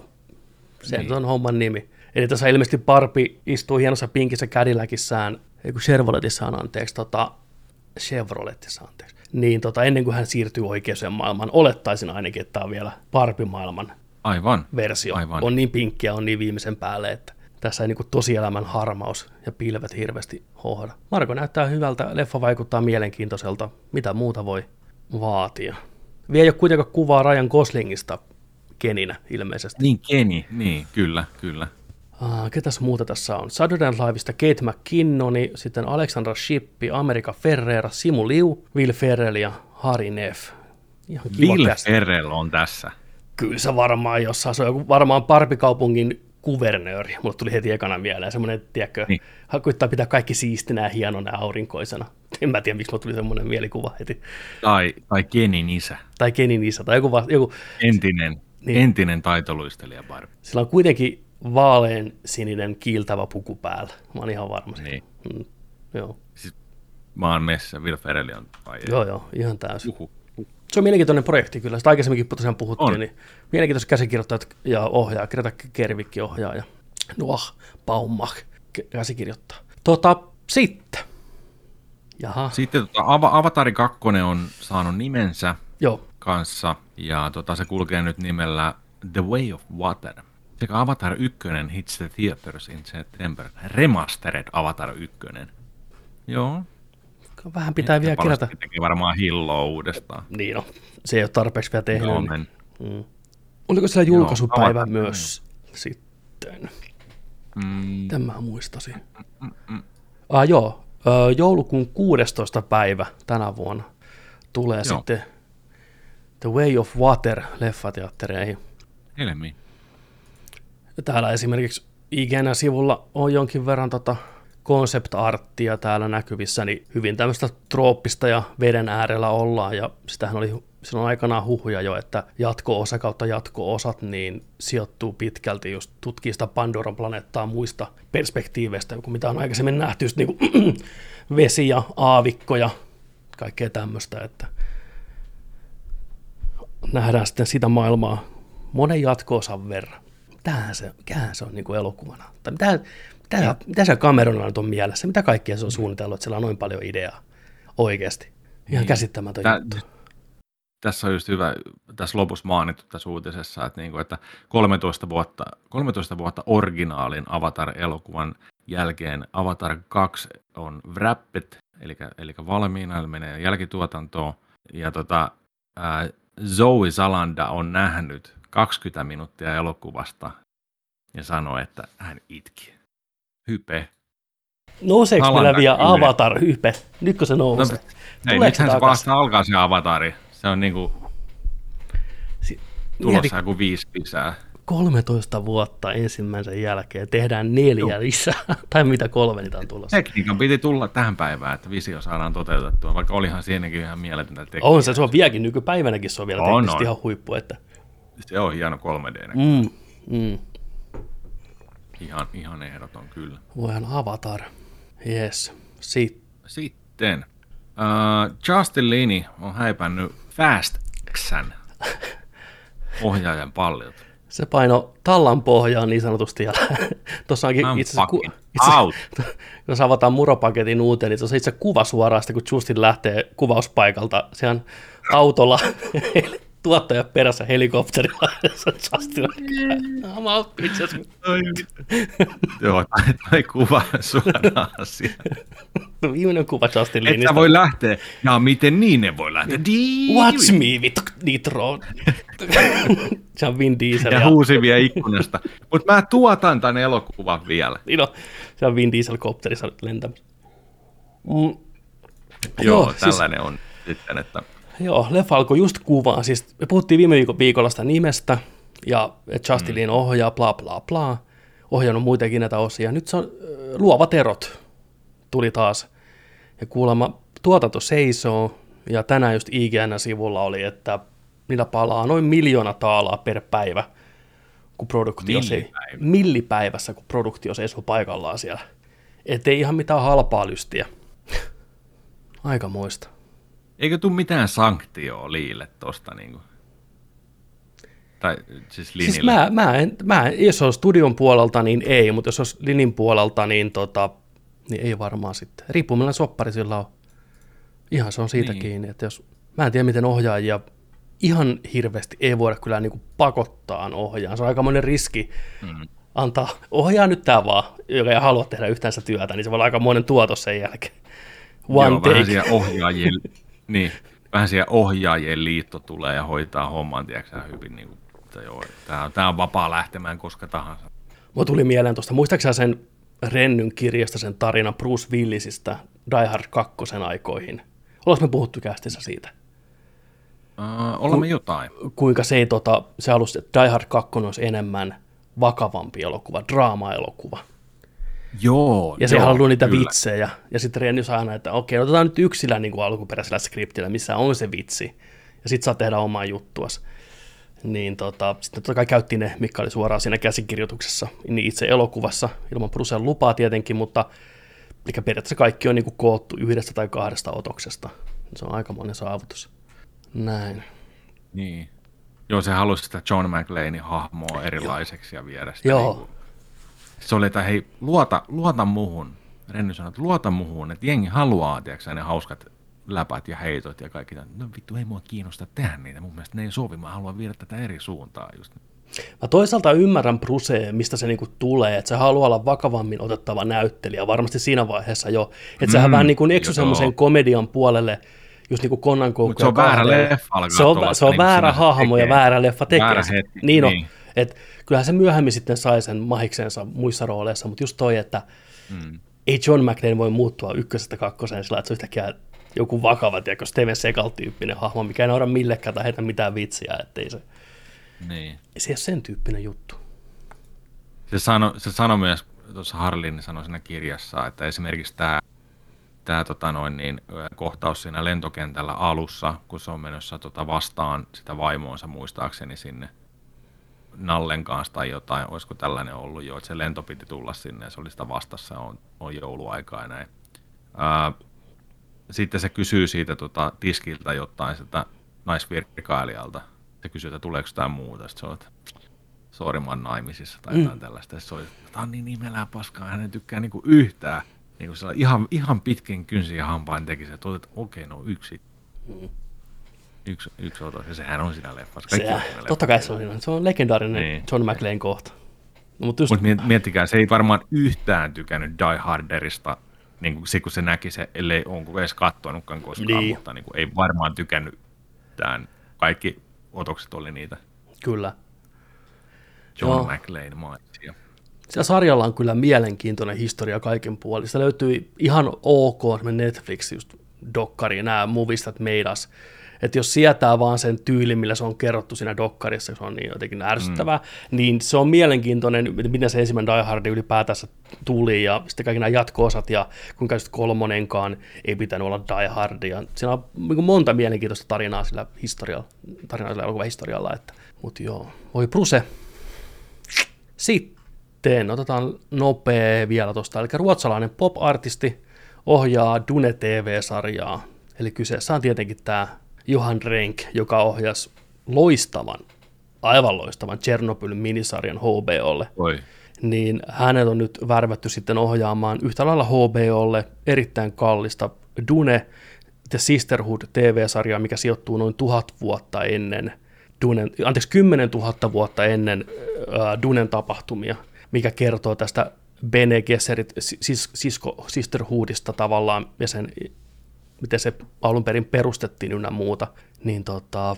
se niin. on homman nimi. Eli tässä ilmeisesti Barbie istuu hienossa pinkissä Cadillacissään ei kun Chevroletissa on anteeksi, tota, Chevroletissa anteeksi, niin tota, ennen kuin hän siirtyy oikeaan maailmaan, olettaisin ainakin, että tämä on vielä Barbie-maailman Aivan. versio. Aivan. On niin pinkkiä, on niin viimeisen päälle, että tässä ei niin tosielämän harmaus ja pilvet hirveästi hohda. Marko näyttää hyvältä, leffa vaikuttaa mielenkiintoiselta, mitä muuta voi vaatia. Vielä ei ole kuitenkaan kuvaa Ryan Goslingista Keninä ilmeisesti. Niin, Keni, niin, kyllä, kyllä. Uh, ketäs muuta tässä on? Saturday Night Liveista Kate McKinnoni, sitten Alexandra Shippi, America Ferrera, Simu Liu, Will Ferrell ja Harry Neff. Ihan kiva Will Ferrell on tässä. Kyllä se varmaan jossain, se on joku, varmaan Parpikaupungin kuvernööri. Mulle tuli heti ekana mieleen semmoinen, tiedätkö, niin. koittaa pitää kaikki siistinä ja hienona ja aurinkoisena. En mä tiedä, miksi mulle tuli semmoinen mielikuva heti. Tai, tai Kenin isä. Tai Kenin isä, tai joku, joku Entinen, niin. entinen taitoluistelija Barbie. Sillä on kuitenkin vaalean sininen kiiltävä puku päällä. Mä oon ihan varma. Niin. Mm, joo. Siis mä oon messä, Will Ferrell on vai Joo, joo, ihan täysin. Uhu. Se on mielenkiintoinen projekti kyllä. Sitä aikaisemminkin tosiaan puhuttiin, on. niin mielenkiintoiset käsikirjoittajat ja ohjaa. Greta Kervikki ohjaa ja Noah Baumach käsikirjoittaa. Tota, sitten. Jaha. Sitten tota, Avatari 2 on saanut nimensä Joo. kanssa, ja tota, se kulkee nyt nimellä The Way of Water. Sekä Avatar 1 hits the theaters in September. Remastered Avatar 1. Joo, vähän pitää Ehkä vielä kerätä. Teki varmaan hilloa uudestaan. Niin no, se ei ole tarpeeksi vielä tehnyt. Joo, niin. mm. Oliko siellä julkaisupäivä Joo, myös mm. sitten? Mm. Tämä muistasin. Mm, mm, mm. Ah, joo, joulukuun 16. päivä tänä vuonna tulee joo. sitten The Way of Water leffateattereihin. Helmi. Täällä esimerkiksi IGN-sivulla on jonkin verran tota concept-arttia täällä näkyvissä, niin hyvin tämmöistä trooppista ja veden äärellä ollaan, ja sitähän oli silloin aikanaan huhuja jo, että jatko-osa kautta jatko-osat niin sijoittuu pitkälti just tutkii sitä Pandoran planeettaa muista perspektiiveistä, kuin mitä on aikaisemmin nähty, just niin kuin vesi ja aavikko ja kaikkea tämmöistä, että nähdään sitten sitä maailmaa monen jatko-osan verran. Mitähän se, mikähän se on niin kuin elokuvana? Tai mitä, mitä, mitä se Cameronilla nyt on mielessä? Mitä kaikkea se on suunnitellut, että sillä on noin paljon ideaa oikeasti? Ihan niin. käsittämätön Tää, juttu. Tässä on just hyvä, tässä lopussa mainittu tässä uutisessa, että, niin kuin, että 13, vuotta, 13 vuotta originaalin Avatar-elokuvan jälkeen Avatar 2 on wrapped, eli, eli valmiina, menee jälkituotantoon, ja tota, ää, Zoe Salanda on nähnyt 20 minuuttia elokuvasta ja sanoi, että hän itki hype. Nouseeko meillä vielä Avatar-hype? Nytkö se nousee? No, ei, nythän se vasta alkaa se Avatari. Se on niinku si- tulossa joku viisi lisää. 13 vuotta ensimmäisen jälkeen tehdään neljä Joo. lisää, tai mitä kolme niitä on tulossa. Tekniikan piti tulla tähän päivään, että visio saadaan toteutettua, vaikka olihan siinäkin ihan mieletöntä tekniikkaa. On se, se on vieläkin nykypäivänäkin se on vielä on, on. ihan huippu. Että... Se on hieno 3D. Mm, mm. Ihan, ihan ehdoton kyllä. Voihan Avatar. Yes. Sitten. Sitten. Uh, Justin Lini on häipännyt Fast Xän ohjaajan pallilta. Se paino tallan pohjaan niin sanotusti. Ja tuossa onkin I'm itse asiassa, itse, out. jos avataan muropaketin uuteen, niin tuossa itse kuva suoraan, kun Justin lähtee kuvauspaikalta. Sehän autolla tuottaja perässä helikopterilla. Justin I'm out, bitches. Joo, tai kuva suoraan asia. No, viimeinen kuva Justin Linistä. Että voi lähteä. Ja miten niin ne voi lähteä? Watch me, vittu, Nitro. Se on Vin Diesel. Ja, ja... huusivia ikkunasta. Mutta mä tuotan tämän elokuvan vielä. Niin no, se on Vin Diesel kopterissa nyt lentämässä. Mm. Joo, Joo, siis- tällainen siis... on sitten, että Joo, leffa alkoi just kuvaa. Siis me puhuttiin viime viikon viikolla sitä nimestä, ja Justin mm. ohjaa, bla bla bla. Ohjannut muitakin näitä osia. Nyt se on äh, Luovat erot tuli taas. Ja kuulemma tuotanto seisoo, ja tänään just IGN-sivulla oli, että niillä palaa noin miljoona taalaa per päivä, kun produktio millipäivä. se, millipäivässä, kun produktio seisoo paikallaan siellä. Ettei ihan mitään halpaa lystiä. Aika muista. Eikö tule mitään sanktioa Liille tuosta? Niin kuin? Tai siis Linille? Siis mä, mä, en, mä, jos on studion puolelta, niin ei, mutta jos on Linin puolelta, niin, tota, niin ei varmaan sitten. Riippuu millainen soppari sillä on. Ihan se on siitä niin. kiinni, että jos, mä en tiedä miten ohjaajia ihan hirveästi ei voida kyllä niin kuin pakottaa ohjaan. Se on aika monen riski mm. antaa, ohjaa nyt tämä vaan, joka ei halua tehdä yhtään sitä työtä, niin se voi olla aika monen tuotos sen jälkeen. One Joo, take. vähän ohjaajien Niin, vähän siellä ohjaajien liitto tulee ja hoitaa homman, tiedätkö hyvin, niin kuin, että joo, tämä, on, tämä on vapaa lähtemään koska tahansa. Mulla tuli mieleen tuosta, muistaaksä sen Rennyn kirjasta sen tarina Bruce Willisistä Die Hard 2 aikoihin? Ollaanko me puhuttu kästissä siitä? Uh, olemme Ku, jotain. Kuinka se ei, tota, se halusi, että Die Hard 2 olisi enemmän vakavampi elokuva, draama-elokuva. Joo, Ja se joo, haluaa niitä kyllä. vitsejä. Ja sitten Renny saa aina, että okei, otetaan nyt yksillä niin kuin alkuperäisellä skriptillä, missä on se vitsi. Ja sitten saa tehdä omaa juttuas. Niin tota, sitten totta kai käytti ne, mikä oli suoraan siinä käsikirjoituksessa, niin itse elokuvassa, ilman Brusen lupaa tietenkin, mutta eli periaatteessa kaikki on niin kuin koottu yhdestä tai kahdesta otoksesta. Se on aika monen saavutus. Näin. Niin. Joo, se halusi sitä John McLeanin hahmoa erilaiseksi ja viedä sitä. Joo. Niin kuin, se oli, että hei, luota, luota muhun. Renny sanoi, että luota muhun, että jengi haluaa, tiedätkö, ne hauskat läpät ja heitot ja kaikki. No vittu, ei mua kiinnosta tehdä niitä. Mun mielestä ne ei sovi. Mä haluan viedä tätä eri suuntaan. Just. Mä toisaalta ymmärrän Brusea, mistä se niinku tulee, että se haluaa olla vakavammin otettava näyttelijä, varmasti siinä vaiheessa jo. Että mm, sehän vähän niin kuin eksy semmoisen komedian puolelle, just niin kuin Mut se on väärä leffa Se on, se on niin väärä hahmo ja tekee. väärä leffa tekee. Väärä hetki, niin on. Niin. Et kyllähän se myöhemmin sitten sai sen mahiksensa muissa rooleissa, mutta just toi, että Mm. ei John McLean voi muuttua ykkösestä kakkoseen sillä, että se on yhtäkkiä joku vakava, tiedätkö, Steven Seagal-tyyppinen hahmo, mikä ei naura millekään tai heitä mitään vitsiä, ettei se, Niin. se ei ole sen tyyppinen juttu. Se sanoi se sano myös, tuossa Harlin sanoi siinä kirjassa, että esimerkiksi tämä tämä tota noin, niin, kohtaus siinä lentokentällä alussa, kun se on menossa tota vastaan sitä vaimoonsa muistaakseni sinne Nallen kanssa tai jotain, olisiko tällainen ollut jo, että se lento piti tulla sinne ja se oli sitä vastassa, on, on jouluaikaa ja näin. Ää, sitten se kysyy siitä tota, tiskiltä jotain sitä naisvirkailijalta. Se kysyy, että tuleeko jotain muuta. Sitten se on, että sori, mä oon naimisissa tai jotain mm. tällaista. Se oli, että on niin imelää paskaa, hän ei tykkää niinku yhtään. Niin kuin sellainen ihan, ihan pitkin kynsin ja hampain teki se, että okei, okay, no yksi. Mm. Yksi, yksi otos, ja sehän on siinä leffassa. Kaikki Se, on siinä totta kai se on, siinä. se on legendaarinen Niin. John McLean kohta. No, mutta just, Mutta miettikää, se ei varmaan yhtään tykännyt Die Harderista, niin kuin se, kun se näki se, ellei onko edes katsonutkaan koskaan, Niin. mutta niin kuin, ei varmaan tykännyt tämän. Kaikki otokset oli niitä kyllä. John Joo. McLean maisia. Sillä sarjalla on kyllä mielenkiintoinen historia kaiken puolin. Se löytyy ihan ok Netflix just dokkari, nämä Movistat Meidas. Että jos sietää vaan sen tyylin, millä se on kerrottu siinä dokkarissa, se on niin jotenkin ärsyttävää, mm. niin se on mielenkiintoinen, miten se ensimmäinen Die Hard ylipäätänsä tuli, ja sitten kaikki nämä jatko-osat, ja kuinka just kolmonenkaan ei pitänyt olla Die Hard, ja siinä on niin monta mielenkiintoista tarinaa sillä historialla, tarinaa sillä elokuvan historialla, että, mutta joo, voi Bruse. Sitten otetaan nopea vielä tuosta, eli ruotsalainen pop-artisti ohjaa Dune TV-sarjaa, eli kyseessä on tietenkin tämä Johan Renk, joka ohjasi loistavan, aivan loistavan Chernobylin minisarjan HBOlle, Oi. niin hänet on nyt värvätty sitten ohjaamaan yhtä lailla HBOlle erittäin kallista Dune The Sisterhood TV-sarjaa, mikä sijoittuu noin tuhat vuotta ennen Dunen, anteeksi, 10 000 vuotta ennen äh, Dunen tapahtumia, mikä kertoo tästä Bene Gesserit sis, sisko, Sisterhoodista tavallaan ja sen, miten se alun perin perustettiin ynnä muuta. Niin tota,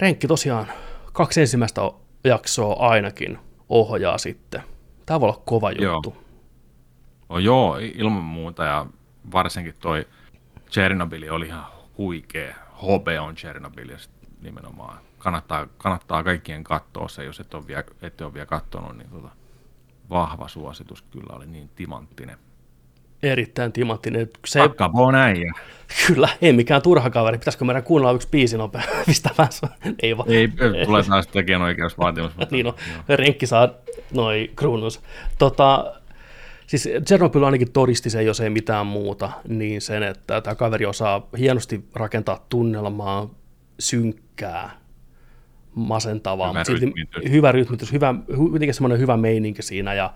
Renkki tosiaan kaksi ensimmäistä jaksoa ainakin ohjaa sitten. Tämä voi olla kova Joo. juttu. Oh, joo, ilman muuta ja varsinkin toi Chernobyl oli ihan huikea. HB on Chernobyl nimenomaan. Kannattaa, kannattaa kaikkien katsoa se, jos et ole vielä, ette ole vielä katsonut, niin tota, vahva suositus kyllä oli niin timanttinen. Erittäin timanttinen. Se, Sakkapo näin. kyllä, ei mikään turha kaveri. Pitäisikö meidän kuunnella yksi biisi nopea? Mistä mä sanon? Ei vaan. Ei, tulee taas tekijänoikeusvaatimus. mutta- niin on, joo. Renkki saa noin kruunus. Tota, siis Chernobyl ainakin todisti sen, jos ei mitään muuta, niin sen, että tämä kaveri osaa hienosti rakentaa tunnelmaa, synkkää, masentavaa, Hyvä mutta rytmitys. hyvä rytmitys, hyvä, semmoinen hyvä meininki siinä ja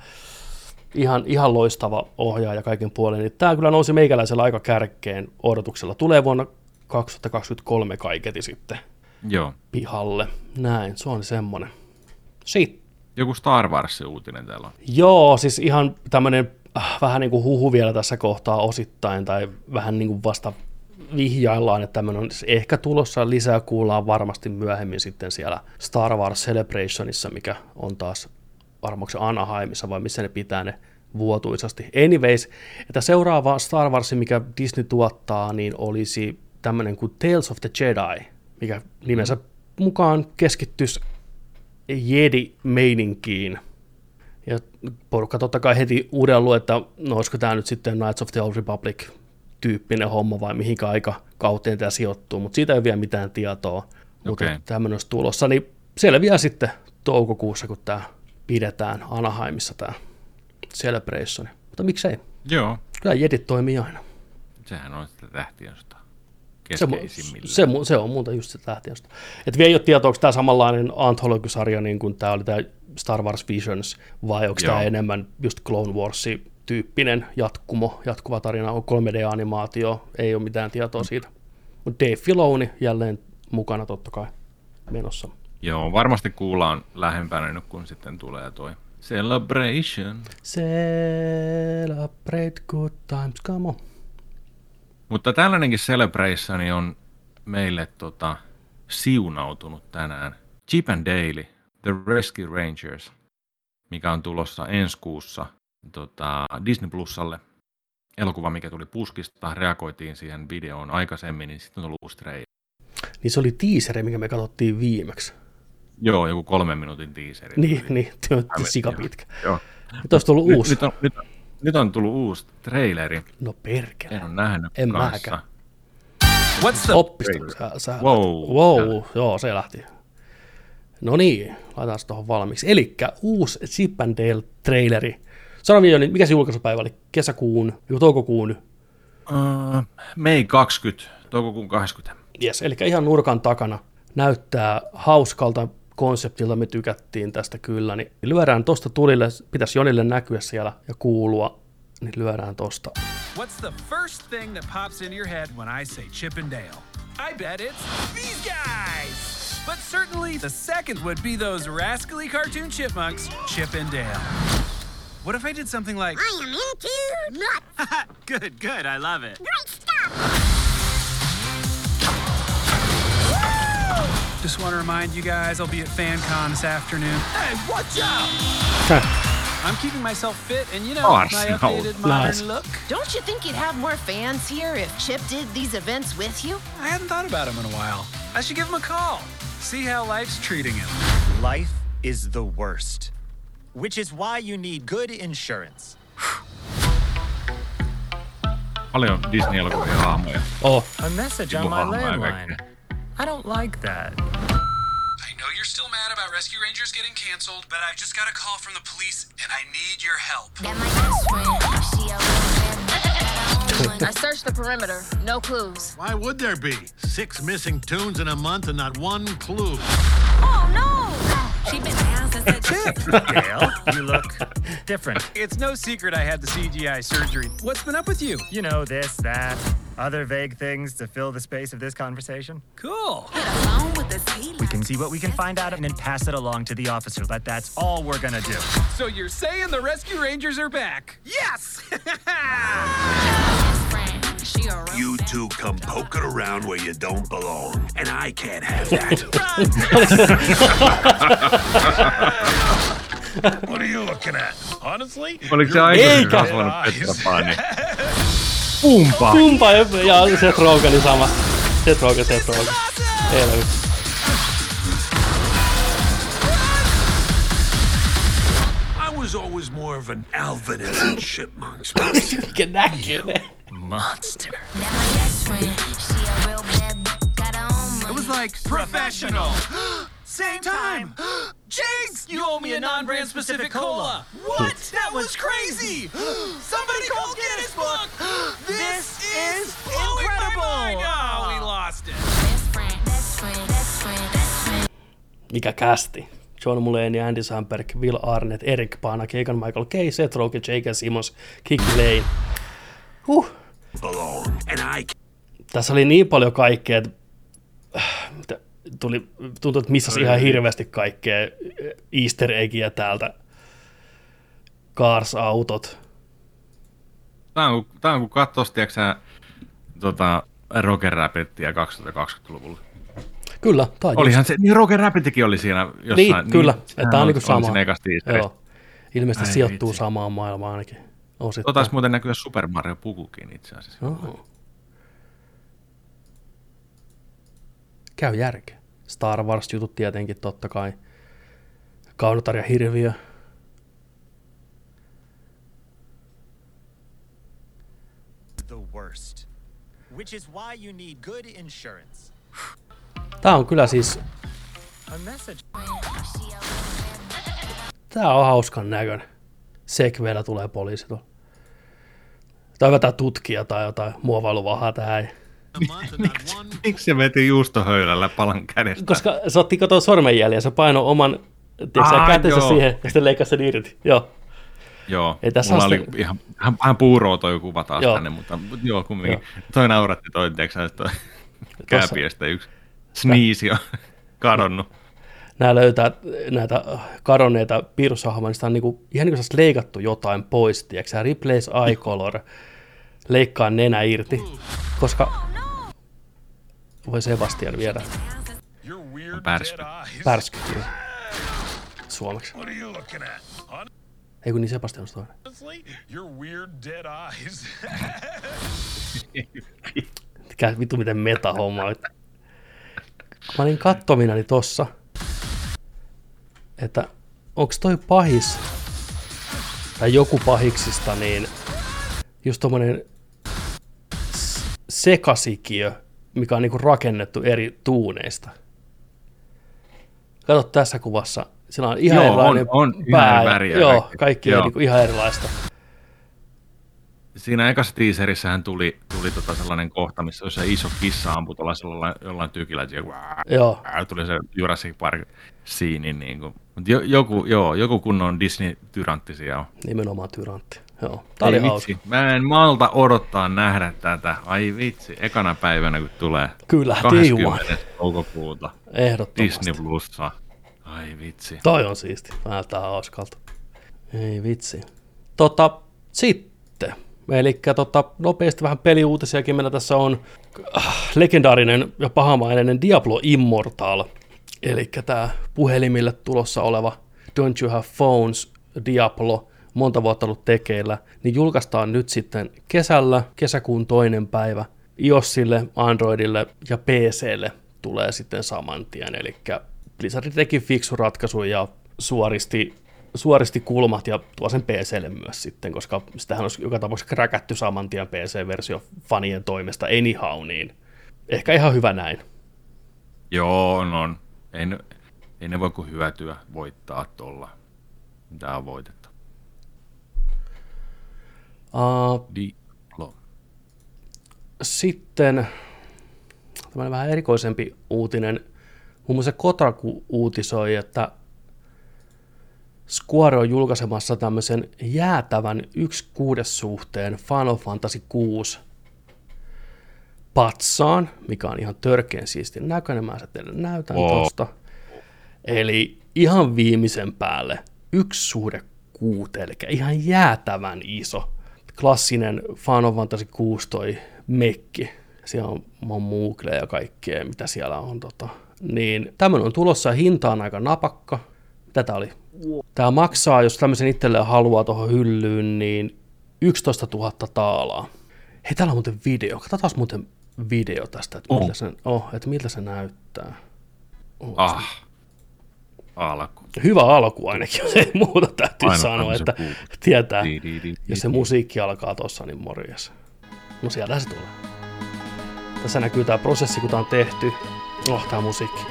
ihan, ihan loistava ohjaaja kaiken puolen. Niin tämä kyllä nousi meikäläisellä aika kärkeen odotuksella. Tulee vuonna 2023 kaiketi sitten Joo. pihalle. Näin, se on semmoinen. Sitten Joku Star Wars-uutinen täällä on. Joo, siis ihan tämmöinen äh, vähän niin kuin huhu vielä tässä kohtaa osittain, tai vähän niin kuin vasta vihjaillaan, että tämmöinen on ehkä tulossa lisää, kuullaan varmasti myöhemmin sitten siellä Star Wars Celebrationissa, mikä on taas varmaan se Anaheimissa, vai missä ne pitää ne vuotuisasti. Anyways, että seuraava Star Wars, mikä Disney tuottaa, niin olisi tämmöinen kuin Tales of the Jedi, mikä nimensä mukaan keskittyisi Jedi-meininkiin. Ja porukka totta kai heti uudella luo, että no olisiko tämä nyt sitten Knights of the Old Republic tyyppinen homma vai mihinkä aika kauteen tämä sijoittuu, mutta siitä ei vielä mitään tietoa. Mutta okay. tämmöinen olisi tulossa, niin selviää sitten toukokuussa, kun tämä pidetään Anaheimissa tämä Celebration. Mutta miksei? Joo. Kyllä Jedit toimii aina. Sehän on sitä tähtiöstä se, se, se, on muuta just se tähtiöstä. Että vielä ei ole tietoa, onko tämä samanlainen anthologysarja niin kuin tämä oli tämä Star Wars Visions, vai onko tämä enemmän just Clone Warsi tyyppinen jatkumo, jatkuva tarina, on 3D-animaatio, ei ole mitään tietoa mm. siitä. Mutta Dave Filoni jälleen mukana totta kai menossa. Joo, varmasti kuullaan lähempänä nyt, kun sitten tulee toi Celebration. Celebrate good times, come on. Mutta tällainenkin Celebration on meille tota, siunautunut tänään. Chip and Daily, The Rescue Rangers, mikä on tulossa ensi kuussa tota, Disney Plusalle. Elokuva, mikä tuli puskista, reagoitiin siihen videoon aikaisemmin, niin sitten on tullut uusi trailer. Niin se oli teaseri, mikä me katsottiin viimeksi. Joo, joku kolmen minuutin teaseri. Niin, niin, sika pitkä. Joo. Nyt olisi tullut uusi. Nyt, nyt, on, nyt, nyt on tullut uusi traileri. No perkele. En ole nähnyt En mäkään. What's the... Oppista, sä, sä wow. wow. Joo, se lähti. No niin, laitetaan se tuohon valmiiksi. Eli uusi Chip and Dale traileri. Sano vielä, niin mikä se julkaisupäivä oli? Kesäkuun, joku toukokuun? Uh, Mei 20, toukokuun 20. Yes, eli ihan nurkan takana. Näyttää hauskalta konseptilta, me tykättiin tästä kyllä, niin lyödään tosta tulille, pitäisi Jonille näkyä siellä ja kuulua, niin lyödään tosta. What's the first thing that pops in your head when I say Chip and Dale? I bet it's these guys! But certainly the second would be those rascally cartoon chipmunks, Chip and Dale. What if I did something like... I am into nuts! good, good, I love it. Great Just want to remind you guys I'll be at FanCon this afternoon. Hey, watch out! I'm keeping myself fit and you know, oh, my updated modern nice. look. Don't you think you'd have more fans here if Chip did these events with you? I hadn't thought about him in a while. I should give him a call. See how life's treating him. Life is the worst, which is why you need good insurance. Paljon Disney-elokuvia hahmoja. Oh. A message on my landline. I don't like that. I know you're still mad about Rescue Rangers getting canceled, but I just got a call from the police and I need your help. I searched the perimeter. No clues. Why would there be? Six missing tunes in a month and not one clue. Oh no! She been down since Dale, you look different. It's no secret I had the CGI surgery. What's been up with you? You know, this, that, other vague things to fill the space of this conversation. Cool. We can see what we can find out and then pass it along to the officer. That that's all we're gonna do. So you're saying the Rescue Rangers are back? Yes! You two come poking around where you don't belong, and I can't have that. what are you looking at? Honestly? Oliko se aikaisemmin kasvanut Petra Pani? Pumpa! Pumpa ja Seth Rogenin sama. Seth Rogen, Seth Rogen. Helvetti. Was always more of an Alvin as a chipmunks. Get that kid. Monster. It was like professional. Same time. Jinx, you owe me a non-brand specific cola. What? That was crazy. Somebody call Guinness Book. This is incredible. Oh, we lost it. Mikä kästi? John Mulaney, Andy Samberg, Will Arnett, Eric Bana, Keegan Michael Kay, Seth Rogen, J.K. Simmons, Kiki Lane. Huh. Tässä oli niin paljon kaikkea, että tuli, tuntui, että missasi ihan hirveästi kaikkea easter eggiä täältä. Cars-autot. Tämä on, tämä on kun tiedätkö tota, Roger Rabbitia 2020-luvulla. Kyllä. Tai Olihan just. se, niin Roger Rabbitikin oli siinä jossain. Niin, niin kyllä. Että tämä on niin sama. Joo. Ilmeisesti Ai, sijoittuu vitsi. samaan maailmaan ainakin. Osittain. Taisi muuten näkyä Super Mario pukukin itse asiassa. Oho. Käy järkeä. Star Wars-jutut tietenkin totta kai. Kaunotar ja hirviö. The worst. Which is why you need good insurance. Tää on kyllä siis, tää on hauskan näköinen. Segwayllä tulee poliisi tuolla. Tai jotain tutkija tai jotain muovailuvahaa tähän. Miksi se veti juustohöylällä palan kädestä? Koska se otti kato sormenjäljen, se painoi oman tiedätkö, Aa, kätensä joo. siihen ja sitten leikkasi sen irti. Joo. Joo, Ei tässä mulla oli sitä- ihan, ihan, vähän puuroa toi kuva taas Joo. tänne, mutta, joo, kumminkin. Toi nauratti toi, tiedätkö sä, toi kääpiestä yksi sniisi on kadonnut. Nämä löytää näitä kadonneita piirroshahmoja, niin on niinku, ihan niin kuin leikattu jotain pois, tiedätkö replace eye color, leikkaa nenä irti, koska voi Sebastian viedä Pärsky. eyes. pärskykin suomeksi. Ei kun niin Sebastian on toinen. Mikä vittu miten meta homma. Kun mä olin kattominani tossa, että onks toi pahis tai joku pahiksista, niin just tommonen sekasikiö, mikä on niinku rakennettu eri tuuneista. Kato tässä kuvassa, sillä on ihan Joo, erilainen on- on ihan pää. ja- väriä Joo, kaikki. kaikki on Joo. niinku ihan erilaista. Siinä ekassa teaserissähän tuli, tuli tota sellainen kohta, missä se iso kissa ampu tuollaisella jollain tykillä, että Joo. tuli se Jurassic Park siini. Niin kuin. Mut jo, joku, joo, joku kunnon Disney-tyrantti siellä on. Nimenomaan tyrantti. Joo. Ei oli hauska. vitsi, mä en malta odottaa nähdä tätä. Ai vitsi, ekana päivänä kun tulee. Kyllä, day 20. one. toukokuuta. Ehdottomasti. Disney Plussa. Ai vitsi. Toi on siisti. Näyttää hauskalta. Ei vitsi. Tota, sitten. Eli tota, nopeasti vähän peliuutisiakin meillä tässä on äh, legendaarinen ja pahamaineinen Diablo Immortal. Eli tämä puhelimille tulossa oleva Don't You Have Phones Diablo, monta vuotta ollut tekeillä, niin julkaistaan nyt sitten kesällä, kesäkuun toinen päivä, iOSille, Androidille ja PClle tulee sitten saman tien. Eli Blizzard teki fiksu ratkaisu ja suoristi, suoristi kulmat ja tuo sen PClle myös sitten, koska sitähän olisi joka tapauksessa kräkätty saman tien PC-versio fanien toimesta anyhow, niin ehkä ihan hyvä näin. Joo, on, on. Ei, ne, ei ne voi kuin hyötyä voittaa tuolla. Mitä on voitettu? Uh, Diablo. sitten tämmöinen vähän erikoisempi uutinen. Muun muassa Kotaku uutisoi, että Square on julkaisemassa tämmöisen jäätävän yksi kuudes suhteen Final Fantasy 6 patsaan, mikä on ihan törkeän siistin näköinen. Mä sen teille näytän Oo. tosta. Eli ihan viimeisen päälle yksi suhde kuuteen, eli ihan jäätävän iso. Klassinen Final Fantasy 6 toi mekki. Siellä on, Moogle ja kaikkea, mitä siellä on. Tota. Niin tämmöinen on tulossa ja hinta on aika napakka. Mitä tää oli? Tämä maksaa, jos tämmöisen itselleen haluaa tuohon hyllyyn, niin 11 000 taalaa. Hei, täällä on muuten video. Katsotaan muuten video tästä, että miltä, Oh. se, oh, että miltä se näyttää. Ah. Alku. Hyvä alku ainakin, jos ei muuta täytyy Aina sanoa, että kuuluu. tietää, Di, di, di, jos se musiikki alkaa tossa, niin morjes. No sieltä se tulee. Tässä näkyy tämä prosessi, kun tämä on tehty. Oh, tämä musiikki.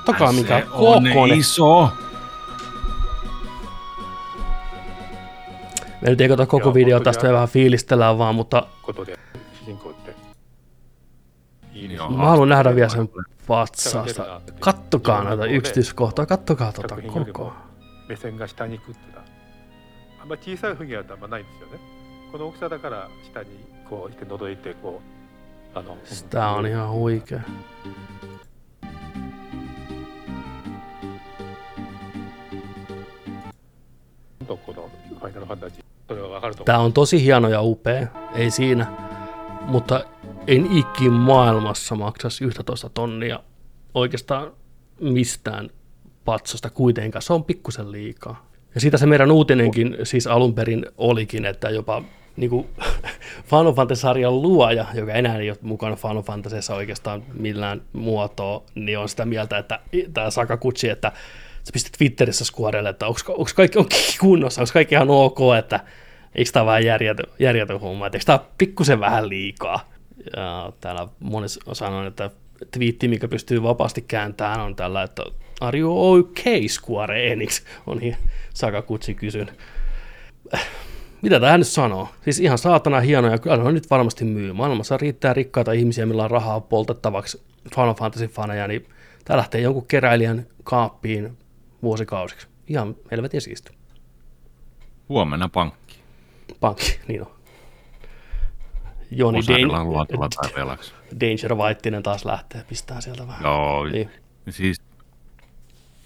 Kattokaa mikä Se on kokoinen. iso. Me nyt ei kato koko Joo, video, mutta tästä joo. me vähän fiilistellään vaan, mutta ことで主人公っていいです Joo. mä haluan nähdä vielä sen Tämä patsaasta. on tietysti- Kattokaa näitä Joo, yksityiskohtaa, kattokaa tota 作品よりkoko. も目線が下に行くっていうのはあんまり小さいフィギュアってあんまないんですよねこの大きさだから下にこうして覗いてこうあの Tää on ihan huikea. 本当 katsoa, kun on Final Fantasy. Tämä on tosi hieno ja upea, ei siinä. Mutta en ikin maailmassa maksaisi 11 tonnia oikeastaan mistään patsosta kuitenkaan. Se on pikkusen liikaa. Ja siitä se meidän uutinenkin siis alun perin olikin, että jopa niin kuin, Final Fantasy-sarjan luoja, joka enää ei ole mukana Final Fantasyissa oikeastaan millään muotoa, niin on sitä mieltä, että tämä Sakakuchi, että se pisti Twitterissä Squarelle, että onko kaikki on kunnossa, onko kaikki ihan ok, että eikö tämä vähän järjetön, järjetön homma, että eikö tämä pikkusen vähän liikaa. Ja täällä moni sanoi, että twiitti, mikä pystyy vapaasti kääntämään, on tällä, että Are you okay, Square Enix? On Sakaguchi kysyn. Mitä tämä nyt sanoo? Siis ihan saatana hienoja, kyllä on nyt varmasti myy. Maailmassa riittää rikkaita ihmisiä, millä on rahaa poltettavaksi Final Fantasy-faneja, niin tämä lähtee jonkun keräilijän kaappiin vuosikausiksi. Ihan helvetin siisti. Huomenna pankki. Pankki, niin on. Joni Dan- Danger Whiteinen taas lähtee, pistää sieltä vähän. Joo, niin. siis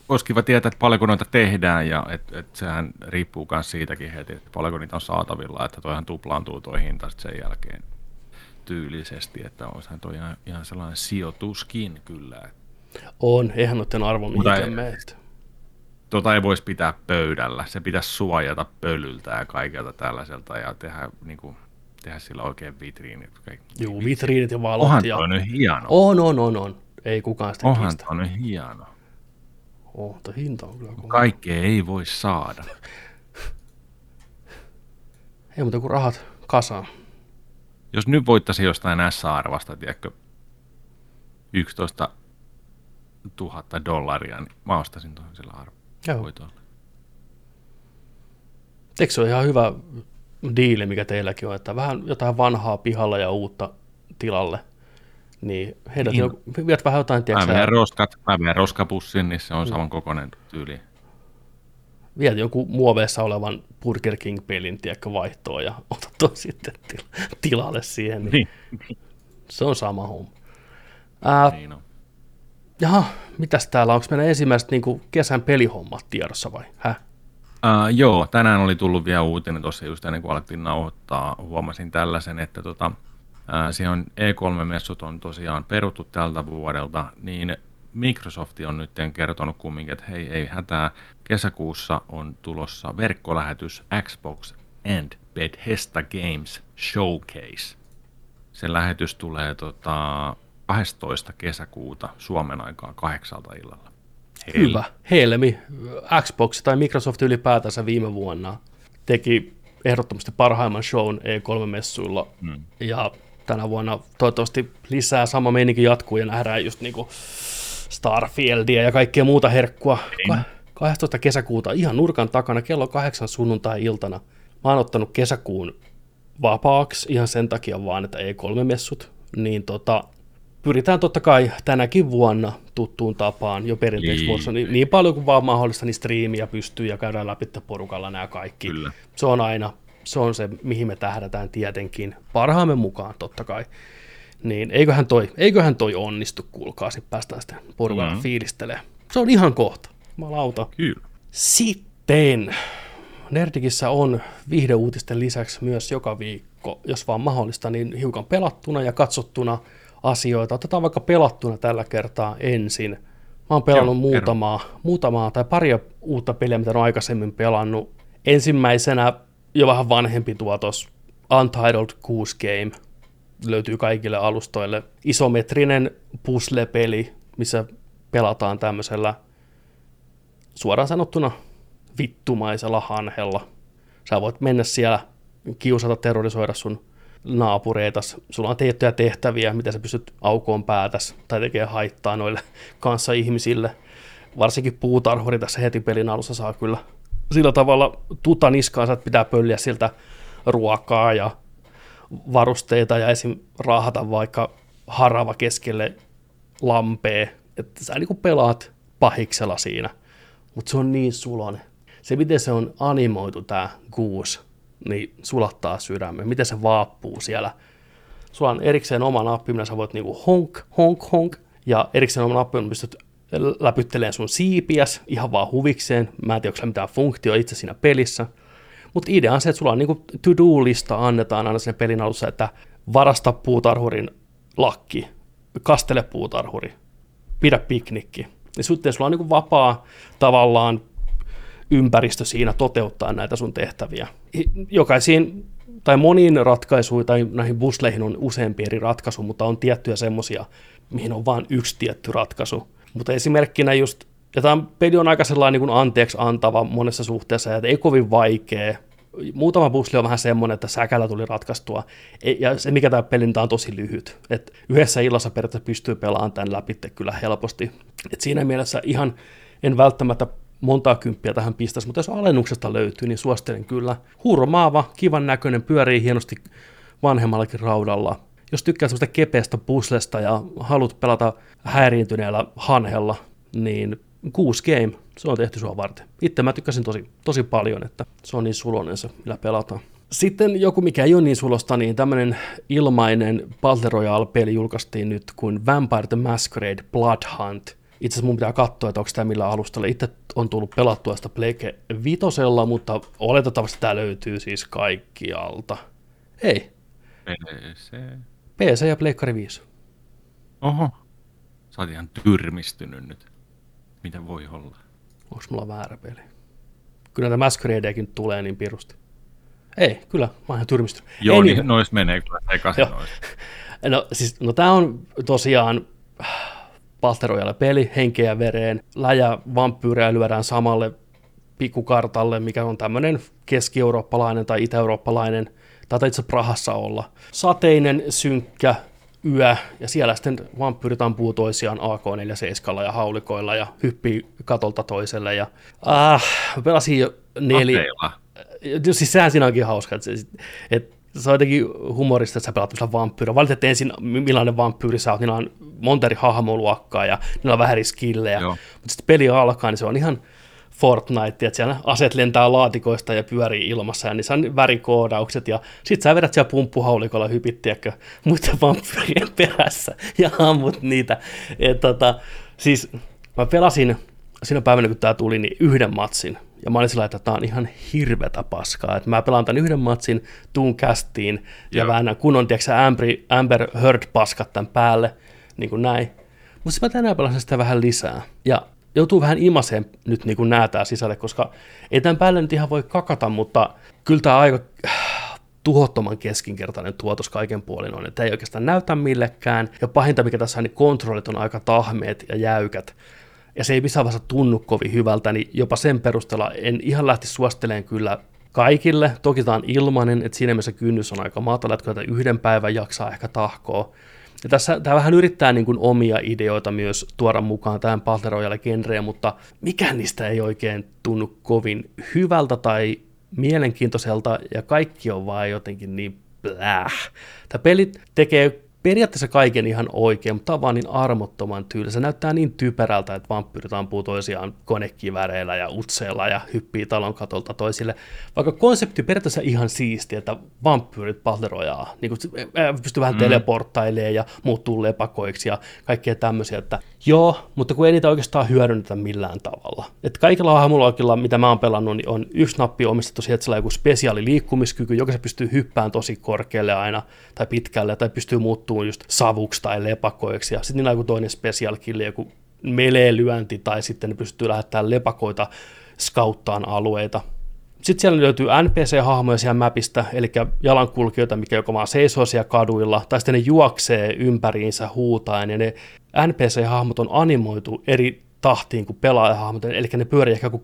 olisi kiva tietää, että paljonko noita tehdään, ja että et sehän riippuu myös siitäkin heti, että paljonko niitä on saatavilla, että toihan tuplaantuu tuo hinta sen jälkeen tyylisesti, että olisihan toi ihan, ihan sellainen sijoituskin kyllä. On, eihän noiden arvo mihinkään meistä. Tota ei voisi pitää pöydällä, se pitäisi suojata pölyltä ja kaikelta tällaiselta ja tehdä, niin kuin, tehdä sillä oikein vitriinit. Joo, vitriinit ja valot. Onhan ja... toi nyt hieno. On, on, on, on. Ei kukaan sitä Onhan toi nyt hieno. Oh, mutta hinta on kyllä kova. Kaikkea ei voi saada. ei mutta kun rahat kasaan. Jos nyt voittaisi jostain S-arvasta, tiedätkö, 11 000 dollaria, niin mä ostaisin tuohon sillä arvoitoilla. Eikö se ole ihan hyvä diili, mikä teilläkin on, että vähän jotain vanhaa pihalla ja uutta tilalle – niin heidät niin. Jo, viet vähän jotain, tiedätkö Mä roskat, mä vien roskapussin, niin se on mm. saman kokoinen tyyli. Viet jonkun muoveessa olevan Burger King-pelin, tiedätkö, vaihtoa ja otat tuon sitten tilalle siihen. Niin, niin. Se on sama homma. Ää, niin on. Jaha, mitäs täällä, onko meidän ensimmäiset niin kesän pelihommat tiedossa vai? Häh? Uh, joo, tänään oli tullut vielä uutinen tuossa just ennen kuin alettiin nauhoittaa. Huomasin tällaisen, että tota, Siihen on E3-messut on tosiaan peruttu tältä vuodelta, niin Microsoft on nyt kertonut kumminkin, että hei, ei hätää. Kesäkuussa on tulossa verkkolähetys Xbox and Bethesda Games Showcase. Se lähetys tulee tota, 12. kesäkuuta Suomen aikaa kahdeksalta illalla. Hei. Hyvä. Helmi. Xbox tai Microsoft ylipäätänsä viime vuonna teki ehdottomasti parhaimman shown E3-messuilla. Hmm. Ja tänä vuonna toivottavasti lisää, sama meininki jatkuu ja nähdään just niinku Starfieldia ja kaikkea muuta herkkua. Niin. 12. kesäkuuta ihan nurkan takana kello kahdeksan sunnuntai-iltana. Mä oon ottanut kesäkuun vapaaksi ihan sen takia vaan, että ei kolme messut. Niin tota, pyritään totta kai tänäkin vuonna tuttuun tapaan jo perinteisesti vuorossa niin, niin paljon kuin vaan mahdollista, niin striimiä pystyy ja käydään läpi porukalla nämä kaikki. Kyllä. Se on aina se on se, mihin me tähdätään tietenkin parhaamme mukaan totta kai. Niin eiköhän toi, eiköhän toi onnistu, kuulkaa, sitten päästään sitten porukalla mm-hmm. fiilistelemään. Se on ihan kohta, malauta. Kyllä. Sitten Nerdikissä on viihdeuutisten lisäksi myös joka viikko, jos vaan mahdollista, niin hiukan pelattuna ja katsottuna asioita. Otetaan vaikka pelattuna tällä kertaa ensin. Mä oon pelannut Joo, muutamaa, muutamaa tai paria uutta peliä, mitä olen aikaisemmin pelannut. Ensimmäisenä jo vähän vanhempi tuotos Untitled Goose Game löytyy kaikille alustoille. Isometrinen puzzle-peli, missä pelataan tämmöisellä suoraan sanottuna vittumaisella hanhella. Sä voit mennä siellä, kiusata, terrorisoida sun naapureitas. Sulla on tiettyjä tehtäviä, mitä sä pystyt aukoon päätäs tai tekee haittaa noille kanssa ihmisille. Varsinkin puutarhuri tässä heti pelin alussa saa kyllä sillä tavalla tuta niskaan, että pitää pölliä siltä ruokaa ja varusteita ja esim. raahata vaikka harava keskelle lampea, että sä niin pelaat pahiksella siinä, mutta se on niin sulonen. Se, miten se on animoitu tämä Goose, niin sulattaa sydämen. Miten se vaappuu siellä. Sulla on erikseen oma nappi, millä sä voit niinku honk, honk, honk, ja erikseen oma nappi, millä pystyt läpyttelee sun siipiäs ihan vaan huvikseen. Mä en tiedä, onko mitään funktio itse siinä pelissä. Mutta idea on se, että sulla on niinku to-do-lista annetaan aina sinne pelin alussa, että varasta puutarhurin lakki, kastele puutarhuri, pidä piknikki. Ja sitten sulla on niinku vapaa tavallaan ympäristö siinä toteuttaa näitä sun tehtäviä. Jokaisiin tai moniin ratkaisuihin tai näihin busleihin on useampi eri ratkaisu, mutta on tiettyjä semmoisia, mihin on vain yksi tietty ratkaisu. Mutta esimerkkinä just, ja tämä peli on aika sellainen niin kuin anteeksi antava monessa suhteessa, että ei kovin vaikea. Muutama busli on vähän semmoinen, että säkällä tuli ratkaistua. Ja se, mikä tämä peli on tosi lyhyt. Et yhdessä illassa periaatteessa pystyy pelaamaan tämän läpi kyllä helposti. Et siinä mielessä ihan en välttämättä montaa kymppiä tähän pistäisi, mutta jos alennuksesta löytyy, niin suosittelen kyllä. Huuromaava, kivan näköinen, pyörii hienosti vanhemmallakin raudalla. Jos tykkää sellaista kepeästä puslesta ja haluat pelata häiriintyneellä hanhella, niin 6 game, se on tehty sua varten. Itse mä tykkäsin tosi, tosi paljon, että se on niin sulonen se, millä pelataan. Sitten joku, mikä ei ole niin sulosta, niin tämmöinen ilmainen Battle Royale-peli julkaistiin nyt kuin Vampire the Masquerade Blood Hunt – itse asiassa mun pitää katsoa, että onko tämä millä alustalla. Itse on tullut pelattua sitä Pleke vitosella, mutta oletettavasti tämä löytyy siis kaikkialta. Ei. PC. PC ja Pleikkari 5. Oho. Sä oot ihan tyrmistynyt nyt. Mitä voi olla? Onko mulla väärä peli? Kyllä näitä Masqueradeakin tulee niin pirusti. Ei, kyllä, mä oon ihan tyrmistynyt. Joo, Ei niin nois menee kyllä sekaisin nois. No siis, no tää on tosiaan Battle peli henkeä vereen. Läjä vampyyrejä lyödään samalle pikkukartalle, mikä on tämmöinen keski-eurooppalainen tai itä-eurooppalainen, tai itse Prahassa olla. Sateinen, synkkä yö, ja siellä sitten vampyyrit ampuu toisiaan AK-47 ja haulikoilla ja hyppii katolta toiselle. Ja, äh, pelasin jo neljä. Siis sehän siinä onkin hauska, että, että se on jotenkin humorista, että sä pelaat tämmöisellä vampyyriä. Valitset ensin, millainen vampyyri sä oot, niillä on monta eri hahmoluokkaa ja niillä on vähän eri skillejä. Joo. Mutta sitten peli alkaa, niin se on ihan Fortnite, että siellä aset lentää laatikoista ja pyörii ilmassa, ja niissä on värikoodaukset, ja sit sä vedät siellä pumppuhaulikolla hypittiäkö muiden vampyyrien perässä, ja ammut niitä. Et, tota, siis mä pelasin siinä päivänä, kun tää tuli, niin yhden matsin, ja mä olin sillä että tämä on ihan hirvetä paskaa, että mä pelaan tämän yhden matsin, tuun kästiin ja väännän kunnon, tiedätkö Amber, Amber Heard-paskat tämän päälle, niin kuin näin. Mutta sitten mä tänään pelasin sitä vähän lisää. Ja joutuu vähän imaseen nyt niin kuin näätää sisälle, koska ei tämän päälle nyt ihan voi kakata, mutta kyllä tämä aika tuhottoman keskinkertainen tuotos kaiken puolin on, että ei oikeastaan näytä millekään, ja pahinta mikä tässä on, niin kontrollit on aika tahmeet ja jäykät, ja se ei missään vaiheessa tunnu kovin hyvältä, niin jopa sen perusteella en ihan lähti suostelemaan kyllä kaikille. Toki tämä on ilmainen, että siinä mielessä kynnys on aika matala, että kyllä yhden päivän jaksaa ehkä tahkoa. Ja tässä tämä vähän yrittää niin kuin omia ideoita myös tuoda mukaan tähän Battle Royale-genreen, mutta mikään niistä ei oikein tunnu kovin hyvältä tai mielenkiintoiselta, ja kaikki on vaan jotenkin niin. Tämä peli tekee periaatteessa kaiken ihan oikein, mutta tämä on vaan niin armottoman tyyli. Se näyttää niin typerältä, että vampyyrit ampuu toisiaan konekiväreillä ja utseilla ja hyppii talon katolta toisille. Vaikka konsepti periaatteessa ihan siisti, että vampyyrit pallerojaa, niin kuin pystyy vähän mm. teleporttailemaan ja muuttuu lepakoiksi ja kaikkea tämmöisiä, että joo, mutta kun ei niitä oikeastaan hyödynnetä millään tavalla. Että kaikilla hahmoluokilla, mitä mä oon pelannut, niin on yksi nappi omistettu siihen, että sillä on joku spesiaali liikkumiskyky, joka se pystyy hyppään tosi korkealle aina tai pitkälle tai pystyy muuttumaan just savuksi tai lepakoiksi, ja sitten niillä on joku toinen special kill, joku melee-lyönti, tai sitten ne pystyy lähettämään lepakoita skauttaan alueita. Sitten siellä löytyy NPC-hahmoja siellä mapista, eli jalankulkijoita, mikä joko vaan seisoo siellä kaduilla, tai sitten ne juoksee ympäriinsä huutaen, ja ne NPC-hahmot on animoitu eri tahtiin kuin pelaajahahmot, eli ne pyörii ehkä kuin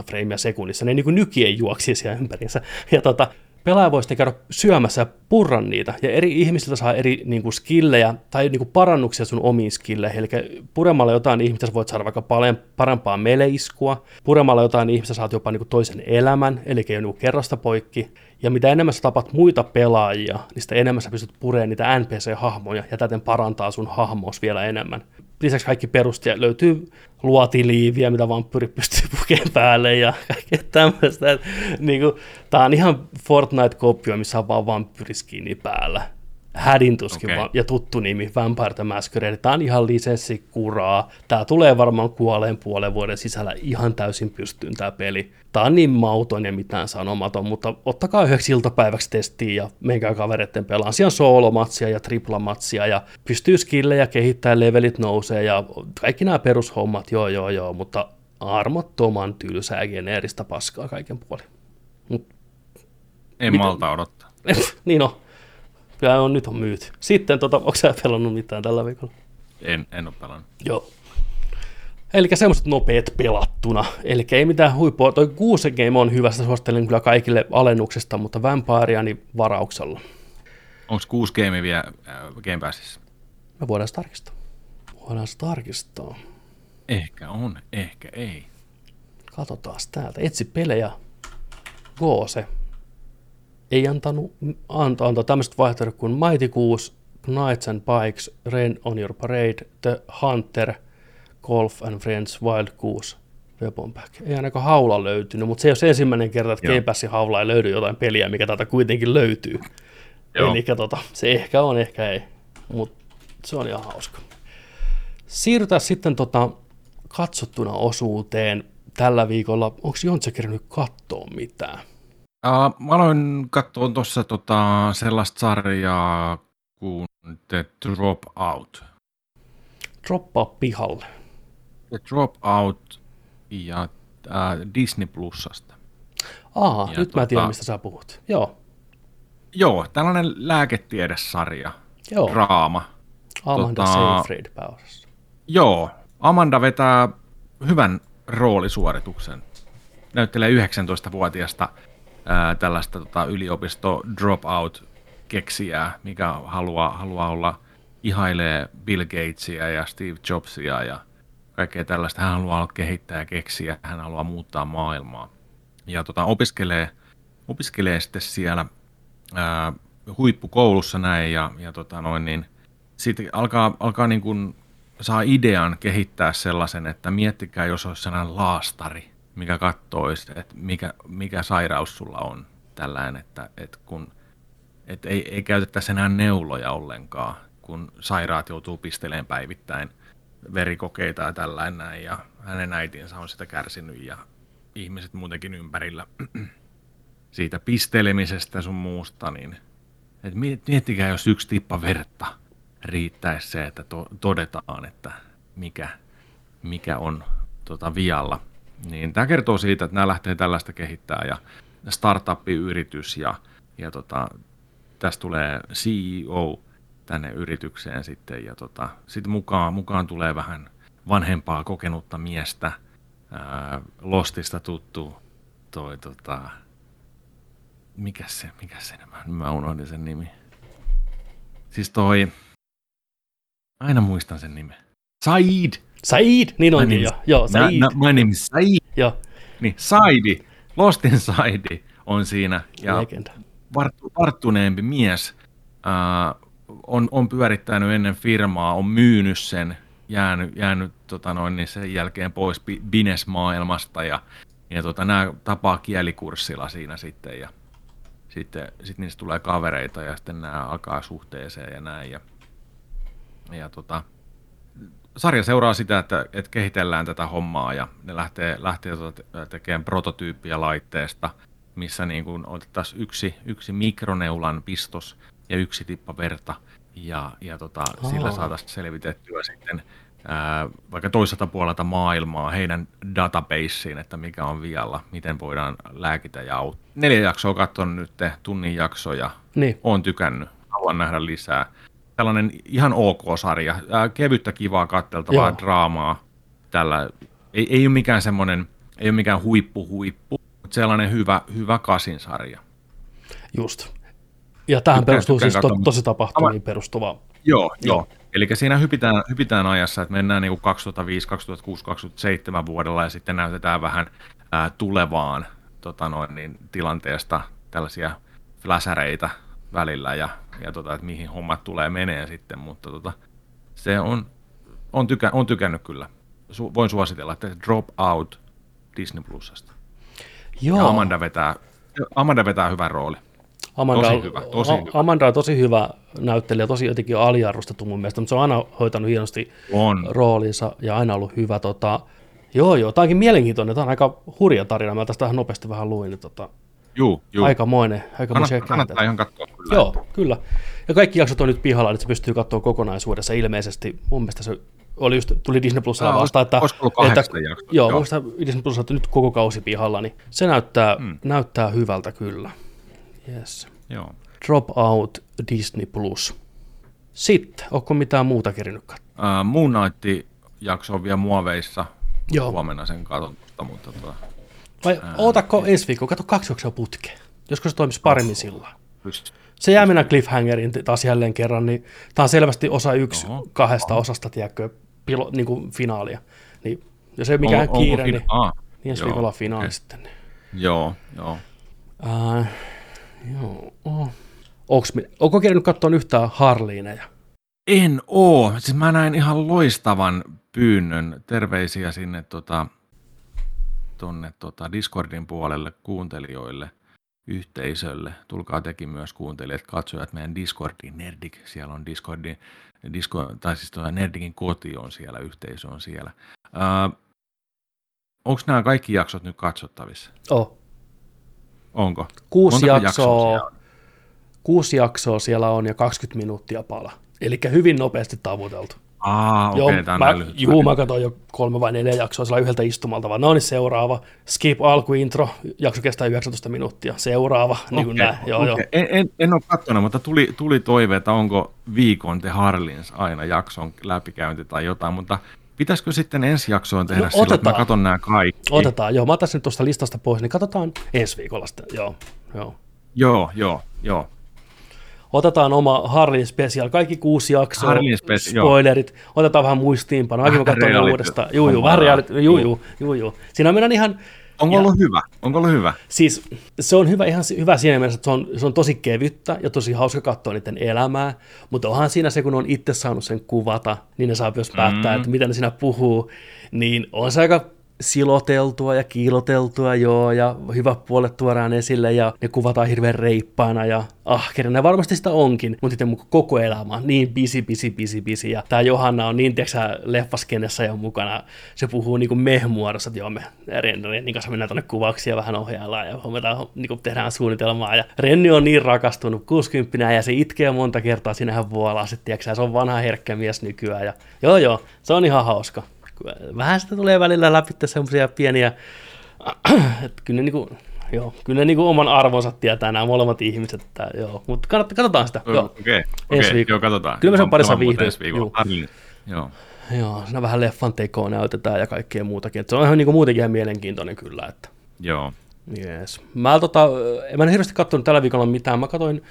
10-15 freimiä sekunnissa, ne niin kuin nykien juoksi siellä ympäriinsä. Ja tota, pelaaja voi sitten käydä syömässä ja purra niitä, ja eri ihmisiltä saa eri niin kuin, skillejä tai niin kuin, parannuksia sun omiin skilleihin, eli puremalla jotain ihmistä voit saada vaikka paljon parempaa meleiskua, puremalla jotain ihmistä saat jopa niin kuin, toisen elämän, eli ei ole niin kerrasta poikki, ja mitä enemmän sä tapat muita pelaajia, niin sitä enemmän sä pystyt pureen niitä NPC-hahmoja, ja täten parantaa sun hahmos vielä enemmän lisäksi kaikki perustia löytyy luotiliiviä, mitä vampyyri pystyy pukeen päälle ja kaikkea tämmöistä. Niin kuin, tää on ihan Fortnite-kopio, missä on vaan vampyyriskiini päällä hädintuskin okay. ja tuttu nimi, Vampire the Masquerade. Tämä on ihan lisenssikuraa. Tämä tulee varmaan kuoleen puolen vuoden sisällä ihan täysin pystyyn tämä peli. Tämä on niin mauton ja mitään sanomaton, mutta ottakaa yhdeksi iltapäiväksi testiin ja menkää kavereiden pelaan. Siellä on soolomatsia ja triplamatsia ja pystyy skillejä kehittämään, levelit nousee ja kaikki nämä perushommat, joo joo joo, mutta armottoman tylsää geneeristä paskaa kaiken puolin. Mut, En Mitä- malta odottaa. niin on. Kyllä on, nyt on myyty. Sitten, tota, onko sä pelannut mitään tällä viikolla? En, en ole pelannut. Joo. Eli semmoiset nopeat pelattuna. Eli ei mitään huippua. Toi Goose Game on hyvä, sitä suosittelen kyllä kaikille alennuksesta, mutta Vampirea niin varauksella. Onko kuusi game vielä äh, Game Passissa? Me voidaan se tarkistaa. Voidaan se tarkistaa. Ehkä on, ehkä ei. Katsotaan täältä. Etsi pelejä. Goose. Ei antanut, antaa, antaa tämmöiset vaihtoehdot kuin Mighty Goose, Knights and Bikes, Rain on Your Parade, The Hunter, Golf and Friends, Wild Goose, Weapon Pack. Ei ainakaan haula löytynyt, mutta se ei ole se ensimmäinen kerta, että. Game Passin haula ei löydy jotain peliä, mikä täältä kuitenkin löytyy. Joo. Eli tota, se ehkä on, ehkä ei, mutta se on ihan hauska. Siirrytään sitten tota, katsottuna osuuteen tällä viikolla. Onko Jontse kerännyt katsoa mitään? Uh, mä aloin katsoa tuossa tota, sellaista sarjaa kuin The Dropout. Droppaa pihalle. The Dropout ja uh, Disney Plusasta. Aa, Ja nyt mä tiedän, tota- mistä sä puhut. Joo, Joo, tällainen lääketiedesarja, joo. draama. Amanda tota- Seyfried pääosassa. Joo, Amanda vetää hyvän roolisuorituksen. Näyttelee 19-vuotiaasta ää, tällaista tota, yliopisto dropout keksijää, mikä haluaa, haluaa olla, ihailee Bill Gatesia ja Steve Jobsia ja kaikkea tällaista. Hän haluaa kehittää ja keksiä, hän haluaa muuttaa maailmaa. Ja tota, opiskelee, opiskelee sitten siellä ää, huippukoulussa näin ja, ja tota noin, niin sitten alkaa, alkaa niin kuin saa idean kehittää sellaisen, että miettikää, jos olisi sellainen laastari, mikä kattoisi, että mikä, mikä sairaus sulla on tällainen, että, että kun että ei, ei käytettäisi enää neuloja ollenkaan, kun sairaat joutuu pisteleen päivittäin verikokeita ja tällainen näin, ja hänen äitinsä on sitä kärsinyt ja ihmiset muutenkin ympärillä siitä pistelemisestä sun muusta, niin et miet- miettikää, jos yksi tippa verta riittäisi se, että to- todetaan, että mikä, mikä on tota vialla. Niin tämä kertoo siitä, että nämä lähtee tällaista kehittää ja startup-yritys ja, ja tota, tästä tulee CEO tänne yritykseen sitten ja tota, sitten mukaan, mukaan tulee vähän vanhempaa kokenutta miestä, ää, Lostista tuttu toi tota, mikä se, mikä se, mä, mä unohdin sen nimi. Siis toi, aina muistan sen nimen. Said! Said, niin onkin My jo. Joo, Said. mä- My name is Said. Joo, Niin, Saidi, Lostin Saidi on siinä. Ja legenda. varttu, varttuneempi mies ää, on, on pyörittänyt ennen firmaa, on myynyt sen, jäänyt, jäänyt tota noin, niin sen jälkeen pois bi- business-maailmasta ja, ja tota, nämä tapaa kielikurssilla siinä sitten ja sitten sit niistä tulee kavereita ja sitten nämä alkaa suhteeseen ja näin. Ja, ja tota, sarja seuraa sitä, että, että kehitellään tätä hommaa ja ne lähtee, lähtee te- tekemään prototyyppiä laitteesta, missä niin kuin otettaisiin yksi, yksi mikroneulan pistos ja yksi tippa verta ja, ja tota, sillä Aa. saataisiin selvitettyä sitten ää, vaikka toiselta puolelta maailmaa heidän databaseen, että mikä on vialla, miten voidaan lääkitä ja auttaa. Neljä jaksoa katsonut nyt, tunnin jaksoja, Niin, on tykännyt, haluan nähdä lisää. Tällainen ihan ok-sarja, ää, kevyttä, kivaa, katteltavaa Joo. draamaa. Tällä ei, ei ole mikään semmoinen, ei ole mikään huippu huippu, mutta sellainen hyvä, hyvä kasinsarja. just. Ja tähän Tykkään- perustuu siis to, tosi tapahtumiin perustuva. Joo, joo. Eli siinä hypitään, hypitään ajassa, että mennään niin 2005, 2006, 2007 vuodella ja sitten näytetään vähän ää, tulevaan tota noin, niin, tilanteesta tällaisia fläsäreitä välillä ja, ja tota, että mihin hommat tulee menee sitten, mutta tota, se on, on, tykä, on tykännyt kyllä. Su, voin suositella, että Drop Out Disney Plusasta. Joo, Ja Amanda vetää, Amanda vetää hyvän rooli. Amanda, tosi hyvä, tosi hyvä. Amanda on tosi hyvä näyttelijä, tosi jotenkin aliarvostettu mun mielestä, mutta se on aina hoitanut hienosti On. roolinsa ja aina ollut hyvä. Tota, joo, joo, tämä onkin mielenkiintoinen, tämä on aika hurja tarina, mä tästä nopeasti vähän luin, niin tota, Juu, juu. aikamoinen, aikamoisia kannattaa, kannattaa ihan katsoa kyllä. Joo, kyllä. Ja kaikki jaksot on nyt pihalla, että se pystyy katsoa kokonaisuudessa ilmeisesti. Mun mielestä se oli just, tuli Disney Plus Aa, vastaan, että, että jaksoa? joo, Joo. joo. Disney Plus että nyt koko kausi pihalla, niin se näyttää, Hmm. näyttää hyvältä kyllä. Yes. Joo. Drop Out Disney Plus. Sitten, onko mitään muuta kerinyt katsoa? Uh, Moon Knight-jakso on vielä muoveissa. Joo. Huomenna sen katon, mutta tota, Vai ootakko ensi viikko, kato kaksi jaksoa putkeen. Josko se toimisi paremmin sillä. Se jää mennä cliffhangerin taas jälleen kerran, niin tämä on selvästi osa yksi Oho, kahdesta osasta, tiedätkö, pilo, niin kuin finaalia. Niin, jos ei ole mikään On- kiire, niin, Aa, niin ensi viikolla on finaali okei. sitten. Niin. Joo, joo. Uh, joo. Oh. Onks, onko kerännyt katsoa yhtään Harliineja? En oo. Siis mä näin ihan loistavan pyynnön. Terveisiä sinne tota, tonne tota Discordin puolelle kuuntelijoille, yhteisölle. Tulkaa tekin myös kuuntelijat, katsojat meidän Discordin Nerdik. Siellä on Discordin, Disco, tai siis tuo Nerdikin koti on siellä, yhteisö on siellä. Uh, Onko nämä kaikki jaksot nyt katsottavissa? Oh. Onko? Kuusi Montako jaksoa, on? kuusi jaksoa siellä on ja 20 minuuttia pala. Eli hyvin nopeasti tavoiteltu. Aa, okay, on mä, lyhyt. juu, mä katsoin jo kolme vai neljä jaksoa sillä yhdeltä istumalta, vaan no niin seuraava. Skip alku intro, jakso kestää 19 minuuttia. Seuraava, niin kuin näin. Joo, okei. joo. En, en, en ole katsonut, mutta tuli, tuli toive, että onko viikon The Harlins aina jakson läpikäynti tai jotain, mutta pitäisikö sitten ensi jaksoon tehdä No, no, sillä, että mä otetaan. katson nämä kaikki? Otetaan, joo. Mä otan sen tuosta listasta pois, niin katsotaan ensi viikolla sitten. Joo, joo. Joo, joo, joo. Otetaan oma Harlin special, kaikki kuusi jaksoa, Harlin speci- joo. spoilerit, otetaan vähän muistiinpanoa, mäkin mä katson ne uudestaan. Juu, juu, vähän juu, Juu. juu, juu. Siinä mennään ihan, Onko Ja- ollut hyvä? Onko ollut hyvä? siis se on hyvä, ihan hyvä siinä mielessä, että se on, se on tosi kevyttä ja tosi hauska katsoa niiden elämää, mutta onhan siinä se, kun on itse saanut sen kuvata, niin ne saa myös päättää, Mm. että mitä ne siinä puhuu, niin on se aika siloteltua ja kiiloteltua, joo, ja hyvät puolet tuodaan esille, ja ne kuvataan hirveän reippaana ja ahkerina, ja varmasti sitä onkin, mutta sitten koko elämä on niin bisi, bisi, bisi, bisi, ja tämä Johanna on niin, tiedätkö leffaskenessä jo mukana, se puhuu niin kuin mehmuodossa, että joo, me Ren, Rennin kanssa mennään tuonne kuvauksia vähän ohjaillaan, ja hoidetaan, niin kuin tehdään suunnitelmaa, ja Renni on niin rakastunut 60 ja se itkee monta kertaa, siinähän vuolaa sitten, tiedätkö, se on vanha herkkä mies nykyään, ja joo, joo, se on ihan hauska vähän sitä tulee välillä läpi semmoisia pieniä, että kyllä ne, niinku, joo, kyllä ne niinku oman arvonsa tietää nämä molemmat ihmiset, että, joo, mutta katsotaan sitä, joo. Okei, okay, Ensi okay, viikolla. joo, katsotaan. Kyllä sen Saman- parissa ensi viikolla. juu. Harlin, Joo. Joo, siinä vähän leffan tekoa näytetään ja kaikkea muutakin, että se on ihan niinku muutenkin ihan mielenkiintoinen kyllä, että Joo. Jees. Mä, tota, en mä en hirveästi katsonut tällä viikolla mitään. Mä katsoin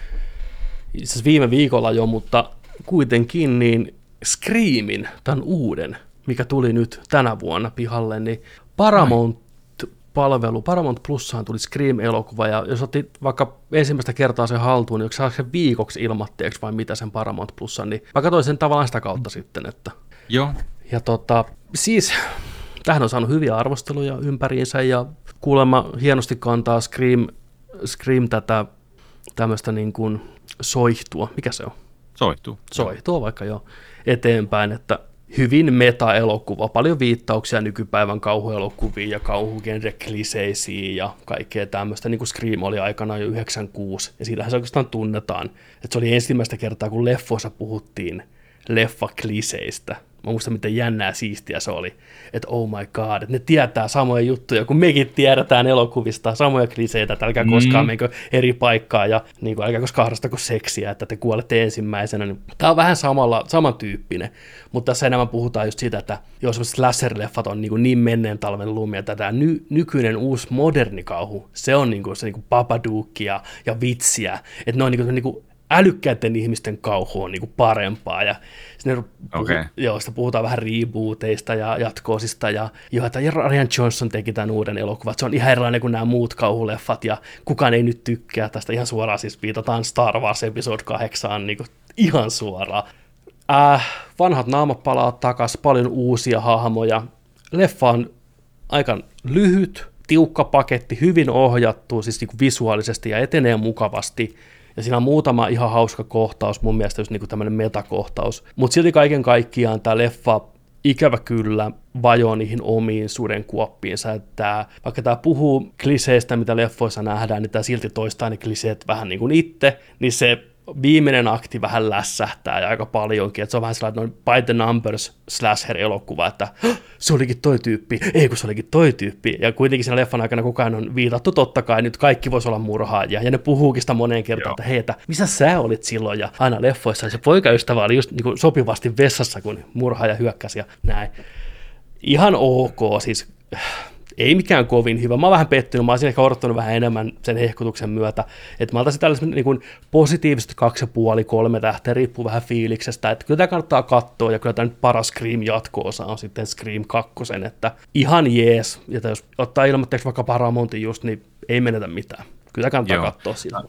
itse viime viikolla jo, mutta kuitenkin niin Screamin, tämän uuden, mikä tuli nyt tänä vuonna pihalle, niin Paramount palvelu, Paramount Plussaan tuli Scream-elokuva, ja jos otti vaikka ensimmäistä kertaa sen haltuun, niin onko saa sen viikoksi ilmatteeksi vai mitä sen Paramount Plussan, niin mä katsoin sen tavallaan sitä kautta sitten, että Joo. ja tota, siis tähän on saanut hyviä arvosteluja ympäriinsä ja kuulemma hienosti kantaa Scream, Scream tätä tämmöistä niin kuin soihtua, mikä se on? Soittuu. Soihtua vaikka jo eteenpäin, että hyvin meta-elokuva, paljon viittauksia nykypäivän kauhuelokuviin ja kauhugenre-kliseisiin ja kaikkea tämmöistä, niin kuin Scream oli aikanaan jo 96, ja siitähän se oikeastaan tunnetaan, että se oli ensimmäistä kertaa, kun leffoissa puhuttiin leffa-kliseistä. Mä muistan, miten jännää siistiä se oli, että oh my god, että ne tietää samoja juttuja, kun mekin tiedetään elokuvista, samoja kliseitä, että älkää koskaan menkö eri paikkaa ja niin kuin, älkää koskaan harrastako seksiä, että te kuolette ensimmäisenä. Niin, Tämä on vähän samalla, samantyyppinen, mutta tässä enemmän puhutaan just siitä, että jos sellaiset slasher-leffat on niin, kuin niin menneen talven lumia, että tämä ny, nykyinen uusi moderni kauhu, se on niin kuin, se niin kuin Babadookia ja vitsiä, että ne on niin kuin, niin kuin älykkäiden ihmisten kauhu on niin kuin parempaa ja sinne puhu, Okei. joo, sitä puhutaan vähän rebooteista ja jatkoosista ja joo, että Ryan Johnson teki tämän uuden elokuvan, se on ihan erilainen kuin nämä muut kauhuleffat ja kukaan ei nyt tykkää tästä ihan suoraan, siis viitataan Star Wars Episode 8 niin kuin ihan suoraan. Äh, vanhat naamat palaa takas, paljon uusia hahmoja. Leffa on aika lyhyt, tiukka paketti, hyvin ohjattu, siis niin kuin visuaalisesti ja etenee mukavasti. Ja siinä on muutama ihan hauska kohtaus, mun mielestä just niin kuin tämmöinen metakohtaus. Mutta silti kaiken kaikkiaan tämä leffa ikävä kyllä vajoo niihin omiin sudenkuoppiinsa, että vaikka tämä puhuu kliseistä, mitä leffoissa nähdään, niin tämä silti toistaa ne kliseet vähän niin kuin itse, niin se viimeinen akti vähän lässähtää ja aika paljonkin, että se on vähän sellainen noin by the numbers slasher-elokuva, että se olikin toi tyyppi, ei kun se olikin toi tyyppi, ja kuitenkin siinä leffan aikana koko ajan on viitattu totta kai, nyt kaikki voisi olla murhaajia, ja ne puhuukin sitä moneen kertaan, että hei, että missä sä olit silloin, ja aina leffoissa se poikaystävä oli just niin kuin sopivasti vessassa, kun murhaaja hyökkäsi ja näin. Ihan ok, siis ei mikään kovin hyvä. Mä oon vähän pettynyt, mä olisin ehkä odottanut vähän enemmän sen hehkutuksen myötä. Että mä antaisin tällaisen niin kuin positiivisesti kaksi ja puoli, kolme tähteä, riippuu vähän fiiliksestä. Että kyllä tämä kannattaa katsoa, ja kyllä tämä nyt paras Scream jatko-osa on sitten Scream 2, että ihan jees. Ja jos ottaa ilmoitteeksi vaikka Paramountin just, niin ei menetä mitään. Kyllä kannattaa Joo. katsoa sillä.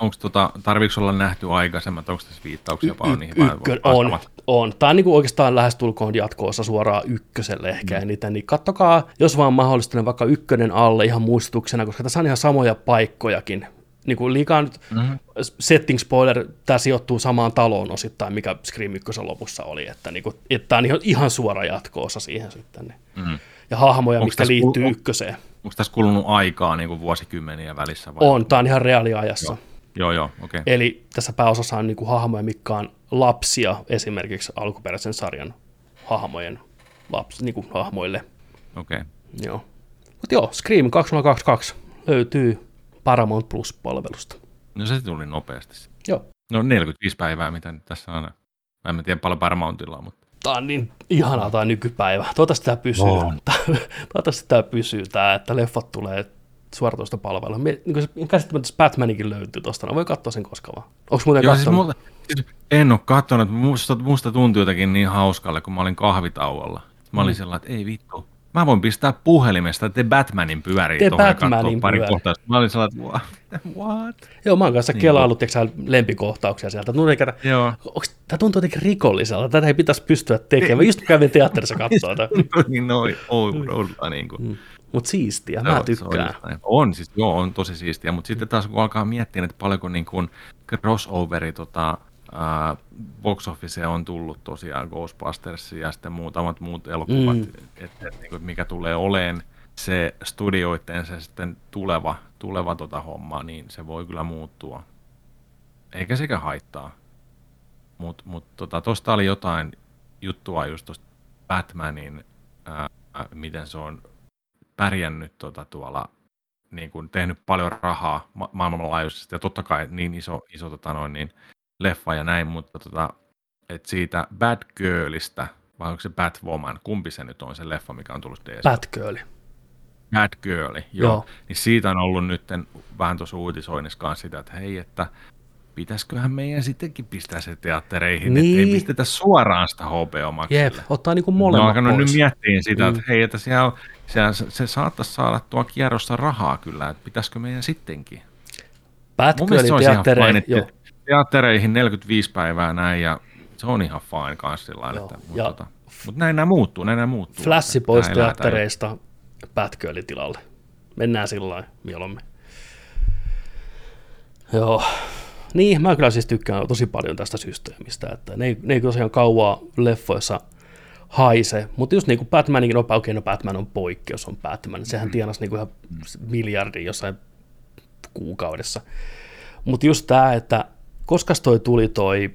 Onko tota, tarviiko olla nähty aikaisemmat, onko tässä viittauksia paljon niihin? Y- ykkö, vai on? On. Tämä on niin kuin oikeastaan lähestulkoon jatkoossa suoraan ykköselle ehkä mm. eniten, niin kattokaa, jos vaan mahdollista, niin vaikka ykkönen alle ihan muistutuksena, koska tässä on ihan samoja paikkojakin. Niin kuin liikaa nyt mm-hmm. setting spoiler, tämä sijoittuu samaan taloon osittain, mikä Scream 1 lopussa oli, että, niin kuin, että tämä on ihan, ihan suora jatkoosa siihen sitten. Niin. Mm. Ja hahmoja, Onks mitkä tässä liittyy kul- ykköseen. Onko tässä kulunut aikaa niin kuin vuosikymmeniä välissä? Vai? On, tämä on ihan reaaliajassa. Joo. Joo, joo, okei. Okay. Eli tässä pääosassa on niin kuin hahmoja, mitkä on lapsia esimerkiksi alkuperäisen sarjan hahmojen laps, niin kuin hahmoille. Okay. Joo. Mutta joo, Scream 2022 löytyy Paramount Plus-palvelusta. No se tuli nopeasti. Joo. No 45 päivää, mitä nyt tässä on. Mä en tiedä paljon Paramountilla on, mutta Tämä on niin ihanaa tämä nykypäivä. Toivottavasti tämä pysyy. On. Toivottavasti tämä pysyy, tämä, että leffat tulee suoratoista palvelua. Niin käsittämättä Batmanikin löytyy tuosta, no voi katsoa sen koska vaan. Onko muuten Joo, siis katsonut? mulla, siis en ole katsonut, musta, musta tuntui jotenkin niin hauskalle, kun mä olin kahvitauolla. Mä Mm. olin sellainen, että ei vittu, mä voin pistää puhelimesta, että te Batmanin pyörii Tee tuohon Batmanin pari pyöri. kohtaa. Mä olin sellainen, että what? what? Joo, mä oon kanssa Niin. kelaillut niin. lempikohtauksia sieltä. Tuntuu, että Joo. onks, tämä tuntuu jotenkin rikolliselta. Tätä ei pitäisi pystyä tekemään. Mä just kävin teatterissa katsoa niin noin oudolla niin kuin. Mutta siistiä, Joo, mä on tykkään. näin. On, siis joo, on tosi siistiä, mutta sitten taas kun alkaa miettiä, että paljonko niin kuin crossoveri tota, ää, box office on tullut tosiaan Ghostbusters ja sitten muutamat muut elokuvat, Mm. että et, niin kuin, mikä tulee oleen se studioiden se sitten tuleva, tuleva tota homma, niin se voi kyllä muuttua. Eikä sekä haittaa. Mutta mut, tota, tosta oli jotain juttua just tuosta Batmanin, ää, miten se on pärjännyt tota, tuolla, niin kuin tehnyt paljon rahaa ma- maailmanlaajuisesti, ja totta kai niin iso, iso tota, noin, niin, leffa ja näin, mutta tota, et siitä Bad Girlista, vai onko se Batwoman, kumpi se nyt on se leffa, mikä on tullut DS? Batgirl. Bad Girl, joo. Joo. Niin siitä on ollut nyt vähän tuossa uutisoinnissa kanssa sitä, että hei, että pitäisiköhän meidän sittenkin pistää se teattereihin, niin. Niin. että ei pistetä suoraan sitä HBO Maxille. Jep, ottaa niinku molemmat alkanut nyt pois. miettiä sitä, että Mm. hei, että siellä, on- se, se saattaisi saada tuo kierrossa rahaa kyllä, että pitäisikö meidän sittenkin. Fine, teattereihin, teattereihin 45 päivää näin ja se on ihan fine kanssa sillä että, mutta, tota, mutta näin nämä muuttuu, näin nämä muuttuu. Että pois teattereista Batgirlin tilalle. Mennään sillä lailla mieluummin. Joo. Niin, mä kyllä siis tykkään tosi paljon tästä systeemistä, että ne ei, ne ei tosiaan kauaa leffoissa haise, mutta just niin kuin Batmaninkin, no okei, no Batman on poikkeus, on Batman, sehän tienasi niin kuin ihan miljardin jossain kuukaudessa. Mutta just tämä, että koska toi tuli toi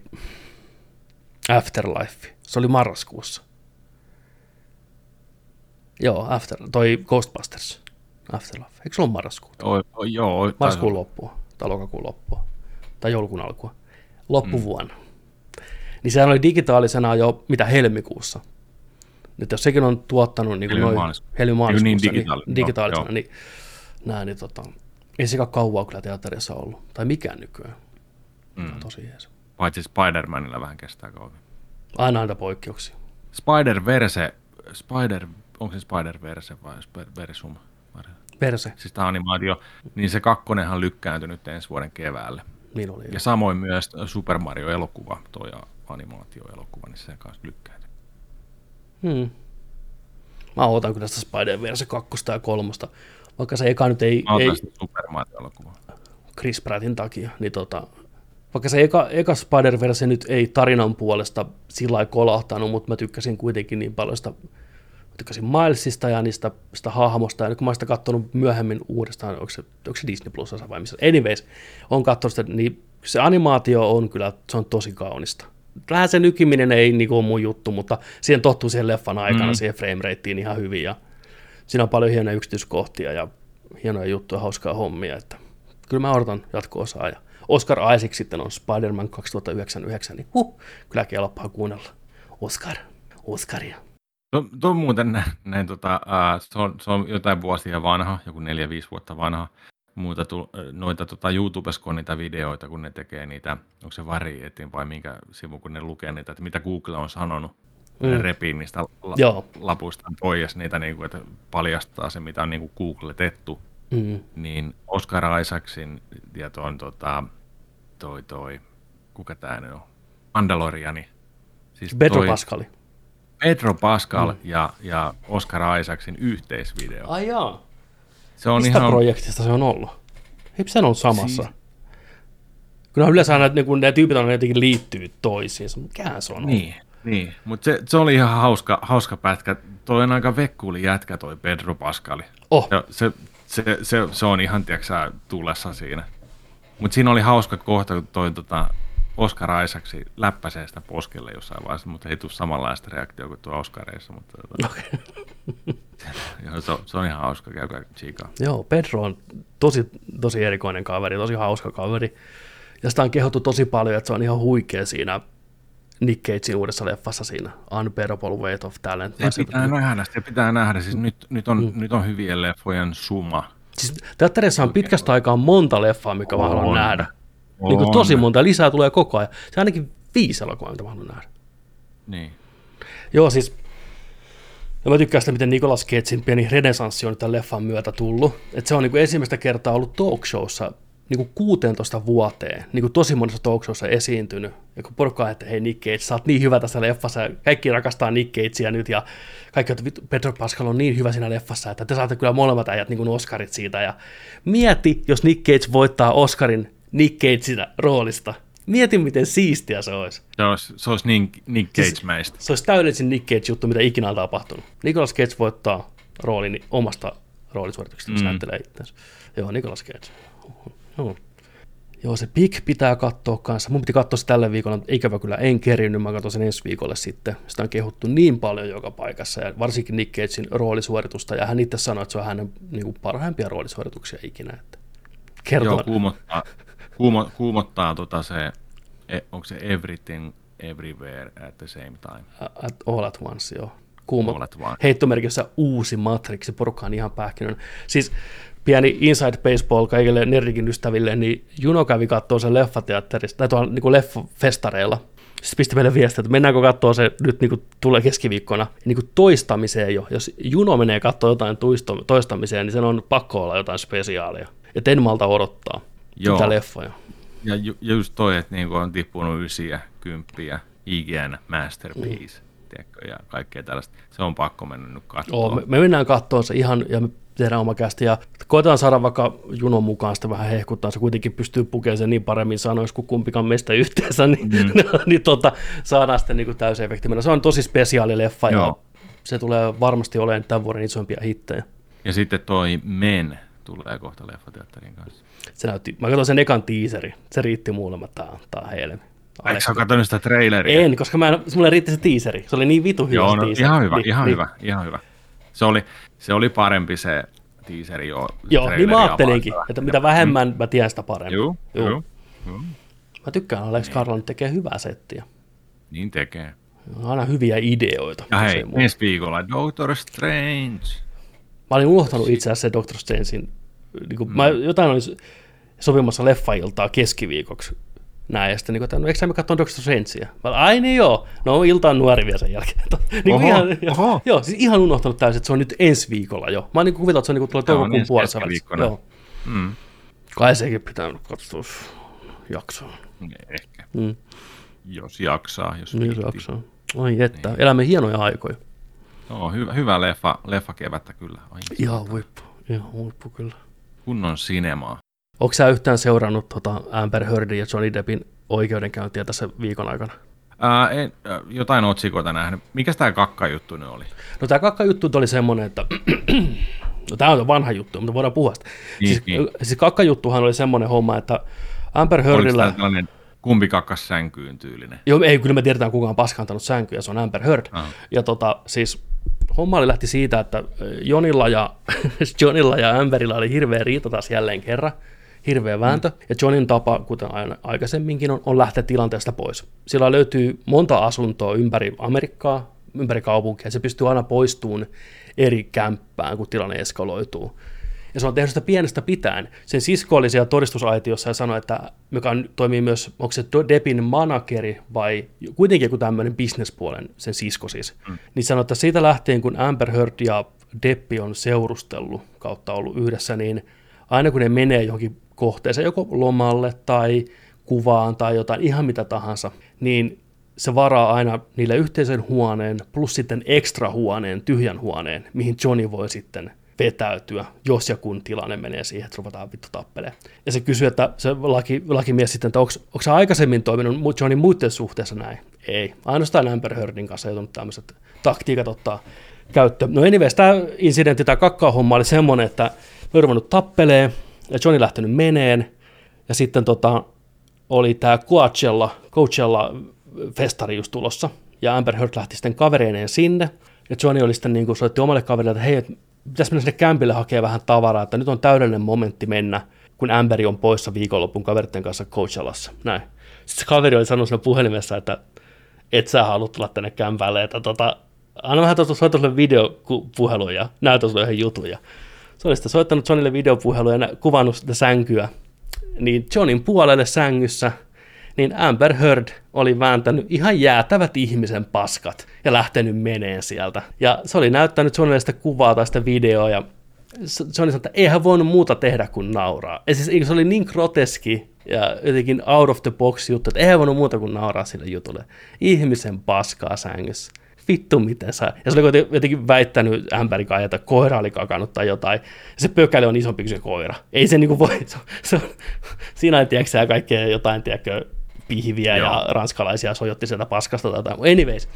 Afterlife, se oli marraskuussa. Joo, after, toi Ghostbusters, Afterlife. Eikö se ole marraskuuta? O, o, joo, Marraskuun loppua, tai lokakuun loppua, tai joulukuun alkua. Loppuvuonna. Niin sehän oli digitaalisena jo, mitä, helmikuussa. Nyt jos sekin on tuottanut niin kuin noin helmimaaliskuussa, Niin, niin, digitaalinen, niin, joo, digitaalisena, joo. niin, näin, niin tota, ei sekä kauaa kyllä teatterissa ollut, tai mikään nykyään. Mm. Tosi jees. Paitsi Spider-Manilla vähän kestää kauan. Aina aina poikkeuksia. Spider-Verse, Spider, onko se Spider-Verse vai Spider-Versum? Verse, Siis tämä animaatio, niin se kakkonenhan lykkääntyi nyt ensi vuoden keväälle. niin oli. Ja samoin myös Super Mario-elokuva, toi animaatio-elokuva, niin se kanssa lykkääntyi. Hmm. Mä odotan kyllä sitä Spider-Verse 2 ja 3. Vaikka se eka nyt ei, Mä otan ei Super Mario-elokuvaa. Chris Prattin takia, niin tota, vaikka se eka, eka Spider-Verse nyt ei tarinan puolesta sillä lailla kolahtanut, mutta mä tykkäsin kuitenkin niin paljon sitä, mä tykkäsin Milesista ja niistä sitä hahmosta, ja nyt kun mä oon sitä katsonut myöhemmin uudestaan, onko se, onko se Disney Plusassa vai missä, anyways, on katsonut sitä, niin Se animaatio on kyllä, se on tosi kaunista. Vähän se nykiminen ei niin kuin, ole mun juttu, mutta siihen tottuu siihen leffan aikana, mm. siihen frame rateen ihan hyvin. Ja siinä on paljon hienoja yksityiskohtia ja hienoja juttuja, hauskaa hommia. Että kyllä mä odotan jatko-osaa. Ja Oscar Isaac sitten on Spider-Man 2099, niin huh, kyllä kelpaa kuunnella. Oscar, Oscaria. Tuo, tuo muuten näin, näin tota, uh, se, on, se on jotain vuosia vanha, joku neljä, viisi vuotta vanha. Muuta tu, noita tota, YouTubessa, kun on niitä videoita, kun ne tekee niitä, onko se varietin vai minkä sivu, kun ne lukee niitä, että mitä Google on sanonut. Mm. Ne repii niistä la, Joo. lapuista pois niitä, niin kuin, että paljastaa se, mitä on niin kuin googletettu. Mm. Niin Oscar Isaacsin ja tuon tota, toi, toi, kuka tämä nyt on? Mandaloriani. Siis Pedro toi- Pascali. Pedro Pascal mm. ja, ja Oscar Isaacsin yhteisvideo. Ai jaa. Se on Mistä ihan... projektista se on ollut? Eipä se on samassa. Siis- Kyllä yleensä aina, että niin kun ne tyypit on jotenkin liittyy toisiinsa. Mikähän se on ollut? Niin, niin. mutta se, se, oli ihan hauska, hauska pätkä. Toi on aika vekkuli jätkä toi Pedro Pascali. Oh. Ja se, se, se, se, on ihan, tiedätkö tulessa siinä. Mutta siinä oli hauska kohta, kun toi tota, Oscar Isaacsi läppäsee sitä poskelle jossain vaiheessa, mutta ei tule samanlaista reaktiota kuin tuo Oscareissa. Mutta, tota, Okei. joo, se, on- se, on ihan hauska, käykää tsiikaa. Joo, Pedro on tosi, tosi erikoinen kaveri, tosi hauska kaveri. Ja sitä on kehottu tosi paljon, että se on ihan huikea siinä Nick Cagein uudessa leffassa siinä Unbearable Weight of Talent. Se pitää nähdä, se pitää nähdä. Siis nyt, nyt, on, mm. nyt on hyvien leffojen suma. Siis teatterissa on pitkästä aikaa monta leffaa, mikä mä haluan On. nähdä. Niin kuin On. tosi monta, lisää tulee koko ajan. Se on ainakin viisi elokuvaa, mitä mä haluan nähdä. Niin. Joo, siis ja mä tykkään sitä, miten Nicolas Cagein pieni renesanssi on tämän leffan myötä tullut. Että se on niin ensimmäistä kertaa ollut talk showssa niin kuin 16 vuoteen, niin kuin tosi monessa talk showssa esiintynyt. Ja kun porukka on, että hei Nick Cage, sä oot niin hyvä tässä leffassa, kaikki rakastaa Nick Cagea nyt, ja kaikki, että vittu, Pedro Pascal on niin hyvä siinä leffassa, että te saatte kyllä molemmat äijät niin kuin Oscarit siitä. Ja mieti, jos Nick Cage voittaa Oscarin Nick Cagein roolista. Mieti, miten siistiä se olisi. Se olisi, se olisi niin Nick Cage-mäistä. Se olisi täydellisin Nick Cage-juttu, mitä ikinä on tapahtunut. Nicolas Cage voittaa roolin omasta roolisuorituksesta, Mm. näyttelee itseänsä. Joo, Nicolas Cage. Joo. Joo, se Big pitää katsoa kanssa. Mun piti katsoa se tällä viikolla, mutta ikävä kyllä en kerinyt. Mä katson sen ensi viikolle sitten. Sitä on kehuttu niin paljon joka paikassa, ja varsinkin Nick Cagein roolisuoritusta. Ja hän itse sanoi, että se on hänen niin kuin, parhaimpia roolisuorituksia ikinä. Että kertoo. Joo, kuumottaa, kuumo, kuumottaa tota se, e, onko se everything, everywhere at the same time. At all at once, joo. Kuuma. All at once. Heittomerkissä uusi Matrix, porukka on ihan pähkinön. Siis pieni inside baseball kaikille nerdikin ystäville, niin Juno kävi kattoo sen leffateatterista, tai tuolla niin leffafestareilla. Sitten pisti meille viestiä, että mennäänkö katsoa se nyt niin kuin tulee keskiviikkona niin kuin toistamiseen jo. Jos Juno menee katsoa jotain toistamiseen, niin sen on pakko olla jotain spesiaalia. Et en malta odottaa Joo. tätä leffoja. Ja ju, just toi, että niinku on tippunut ysiä, kymppiä, IGN, Masterpiece, mm. tiedätkö, ja kaikkea tällaista. Se on pakko mennä nyt katsoa. Oo, me, me mennään katsomaan se ihan, ja me tehdään oma kästi, ja koetaan saada vaikka Junon mukaan sitä vähän hehkuttaa, se kuitenkin pystyy pukemaan sen niin paremmin sanoisi kuin kumpikaan meistä yhteensä, niin, mm. niin tota, saadaan sitten niin täysin mennä. Se on tosi spesiaali leffa, ja Joo. se tulee varmasti olemaan tämän vuoden isoimpia hittejä. Ja sitten toi Men tulee kohta leffateatterin kanssa. Se näytti, mä katsoin sen ekan tiiseri, se riitti mulle, mä tää, tää helmi. Eikö sä katsonut sitä traileria? En, koska mä en, mulle riitti se tiiseri, se oli niin vitu hyvä Joo, no, tiiseri. ihan hyvä, Niin, ihan niin. hyvä, ihan hyvä. Se oli, se oli parempi se teaseri jo. Joo, niin mä ajattelinkin, vastaan. että mitä vähemmän mä tiedän sitä paremmin. Joo, Joo. joo, joo. Mä tykkään, Alex Garland tekee hyvää settiä. Niin tekee. On aina hyviä ideoita. Ja hei, ensi viikolla Doctor Strange. Mä olin unohtanut itse asiassa se Doctor Strangein. Niin kuin, mm. Mä jotain olin sopimassa leffailtaa keskiviikoksi näin, ja sitten niin kuin, no, eikö me katsoa Doctor Strangea? Mä ai niin joo, no ilta on nuori vielä sen jälkeen. niin Oho, ihan, oho. Joo, siis ihan unohtanut täysin, että se on nyt ensi viikolla jo. Mä olin niin kuvitellut, että se on niin kuin, on toukokuun ensi puolessa. Joo. Mm. Kai sekin pitää katsoa jaksoa. Ehkä. Mm. Jos jaksaa, jos Niin viittii. jaksoa. Ai että, elämme hienoja aikoja. Joo, hyvä, hyvä leffa, leffa kevättä kyllä. Ai, Ihan huippu, ihan huippu kyllä. Kunnon sinemaa. Onko sä yhtään seurannut tota Amber Heardin ja Johnny Deppin oikeudenkäyntiä tässä viikon aikana? Ää, en, jotain otsikoita nähnyt. Mikäs tää kakka-juttu nyt oli? No tämä kakkajuttu oli semmoinen, että no tämä on vanha juttu, mutta voidaan puhua sitä. Niin, siis, niin. siis kakkajuttuhan oli semmoinen homma, että Amber Oliko Heardillä... tämä tällainen kumpi kakkas sänkyyn tyylinen? Joo, ei, kyllä me tiedetään, kuka on paskantanut sänkyä, se on Amber Heard. Ah. Ja tota, siis homma oli lähti siitä, että Jonilla ja, Johnilla ja Amberilla oli hirveä riita taas jälleen kerran, hirveä vääntö, mm. ja Johnin tapa, kuten aina aikaisemminkin, on, on lähteä tilanteesta pois. Sillä löytyy monta asuntoa ympäri Amerikkaa, ympäri kaupunkia, ja se pystyy aina poistumaan eri kämppään, kun tilanne eskaloituu. Ja se on tehnyt sitä pienestä pitäen. Sen sisko oli siellä todistusaitiossa ja sanoi, että mikä on, toimii myös, onko se Depin manageri vai kuitenkin joku tämmöinen bisnespuolen, sen sisko siis. Mm. Niin sanoi, että siitä lähtien, kun Amber Heard ja Deppi on seurustellut kautta ollut yhdessä, niin aina kun ne menee johonkin kohteeseen, joko lomalle tai kuvaan tai jotain, ihan mitä tahansa, niin se varaa aina niille yhteisen huoneen plus sitten ekstra huoneen, tyhjän huoneen, mihin Johnny voi sitten vetäytyä, jos ja kun tilanne menee siihen, että ruvetaan vittu tappelee. Ja se kysyy, että se laki, lakimies sitten, että onko se aikaisemmin toiminut Johnny muiden suhteessa näin? Ei. Ainoastaan Amber Heardin kanssa joutunut tämmöiset taktiikat ottaa käyttöön. No anyways, tämä incidentti, tämä kakkaahomma oli semmoinen, että me ruvennut tappelee, ja Johnny lähtenyt meneen, ja sitten tota, oli tämä Coachella, Coachella festari just tulossa, ja Amber Heard lähti sitten kavereineen sinne, ja Johnny oli sitten niin kuin soitti omalle kaverille, että hei, pitäisi mennä sinne kämpille hakea vähän tavaraa, että nyt on täydellinen momentti mennä, kun Amberi on poissa viikonlopun kaveritten kanssa Coachellassa. Näin. Sitten se kaveri oli sanonut siinä puhelimessa, että et sä halua tulla tänne kämpälle, että tota, anna vähän tuosta soittaa sulle videopuhelua ja näytä sulle yhden jutun. Ja se oli sitten soittanut Johnille videopuhelua ja kuvannut sitä sänkyä. Niin Johnin puolelle sängyssä – niin Amber Heard oli vääntänyt ihan jäätävät ihmisen paskat ja lähtenyt meneen sieltä. Ja se oli näyttänyt Johnille sitä kuvaa tai sitä videoa ja Johnny sanoi, että eihän voinut muuta tehdä kuin nauraa. Ja siis se oli niin groteski ja jotenkin out of the box juttu, että eihän voinut muuta kuin nauraa sille jutulle. Ihmisen paskaa sängyssä vittu miten sä... Ja se oli jotenkin väittänyt ämpärin kanssa, että koira oli kakannut tai jotain. Se pökäli on isompi kuin se koira. Ei se niinku voi... Se, se, siinä ei tiedä kaikkea jotain, tiedätkö, pihviä Joo. ja ranskalaisia sojotti sieltä paskasta tai jotain. Anyways,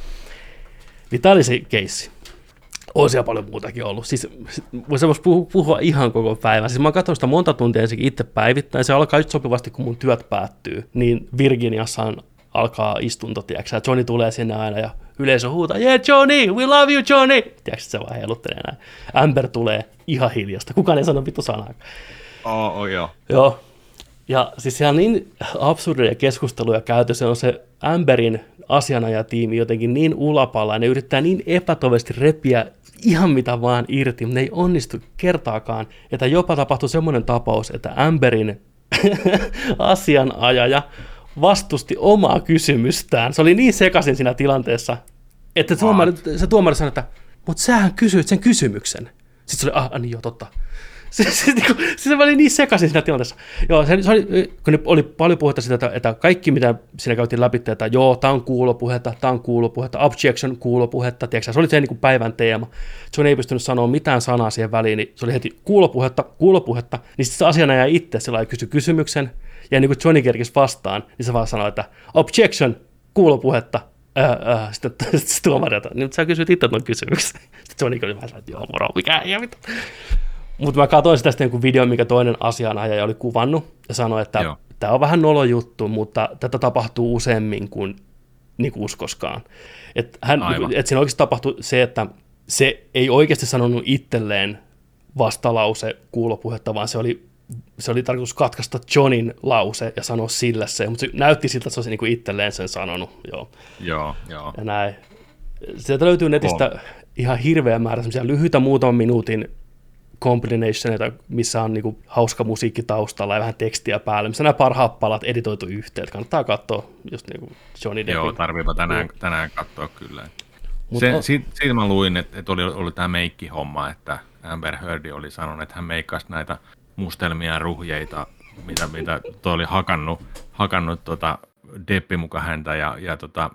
niin tämä oli se keissi. On siellä paljon muutakin ollut. Siis voisi puhua, puhua ihan koko päivän. Siis mä oon sitä monta tuntia ensinnäkin itse päivittäin. Se alkaa just sopivasti, kun mun työt päättyy. Niin Virginiassa alkaa istunto? Ja Johnny tulee sinne aina ja yleisö huutaa, yeah Johnny, we love you Johnny. Tiedätkö, se vaan heiluttelee näin. Amber tulee ihan hiljasta. Kukaan ei sano vittu sanaa. Oh, oh, joo. Joo, ja siis siellä on niin absurdeja keskusteluja käyty, se on se Amberin asianajatiimi jotenkin niin ulapalla, ja ne yrittää niin epätoivesti repiä ihan mitä vaan irti, mutta ne ei onnistu kertaakaan, että jopa tapahtui semmoinen tapaus, että Amberin asianajaja vastusti omaa kysymystään. Se oli niin sekaisin siinä tilanteessa, että tuomari, se tuomari sanoi, että mutta sähän kysyit sen kysymyksen. Sitten se oli, ah, niin joo, totta. Se, se, niin kuin, se oli niin sekaisin siinä tilanteessa. Joo, se, se oli, kun oli paljon puhetta siitä, että, että kaikki mitä siinä käytiin läpi, että joo, tämä on kuulopuhetta, tämä on kuulopuhetta, objection kuulopuhetta, tiedätkö, se oli se niin kuin päivän teema. Se ei pystynyt sanoa mitään sanaa siihen väliin, niin se oli heti kuulopuhetta, kuulopuhetta, niin sitten se asianajaja itse sillä kysyi kysymyksen, ja niin kuin Johnny kerkisi vastaan, niin se vaan sanoi, että objection, kuulopuhetta, Äh, äh, sitten, sitten nyt sä kysyt itse tuon kysymyksen. Sitten Johnny oli vähän että joo, moro, mikä ei mitä. Mutta mä katsoin sitä sitten joku video, mikä toinen asianajaja oli kuvannut ja sanoi, että tämä on vähän nolo juttu, mutta tätä tapahtuu useammin kuin, niin kuin uskoskaan. Että hän, et siinä oikeasti tapahtui se, että se ei oikeasti sanonut itselleen vastalause kuulopuhetta, vaan se oli, se oli tarkoitus katkaista Johnin lause ja sanoa sille se, mutta se näytti siltä, että se olisi niin kuin itselleen sen sanonut. Joo, joo. joo. Ja näin. Sieltä löytyy netistä oh. ihan hirveä määrä lyhyitä muutaman minuutin combinationeita, missä on niinku hauska musiikki taustalla ja vähän tekstiä päälle, missä nämä parhaat palat editoitu yhteen. Kannattaa katsoa just niinku Johnny Deppin. Joo, tarviipa tänään, Joo. tänään katsoa kyllä. Mut Se, on... siitä, siitä mä luin, että, että oli ollut tämä meikki-homma, että Amber Heard oli sanonut, että hän meikkasi näitä mustelmia ja ruhjeita, mitä, mitä toi oli hakannut, hakannut tota Deppi muka häntä ja, ja tota,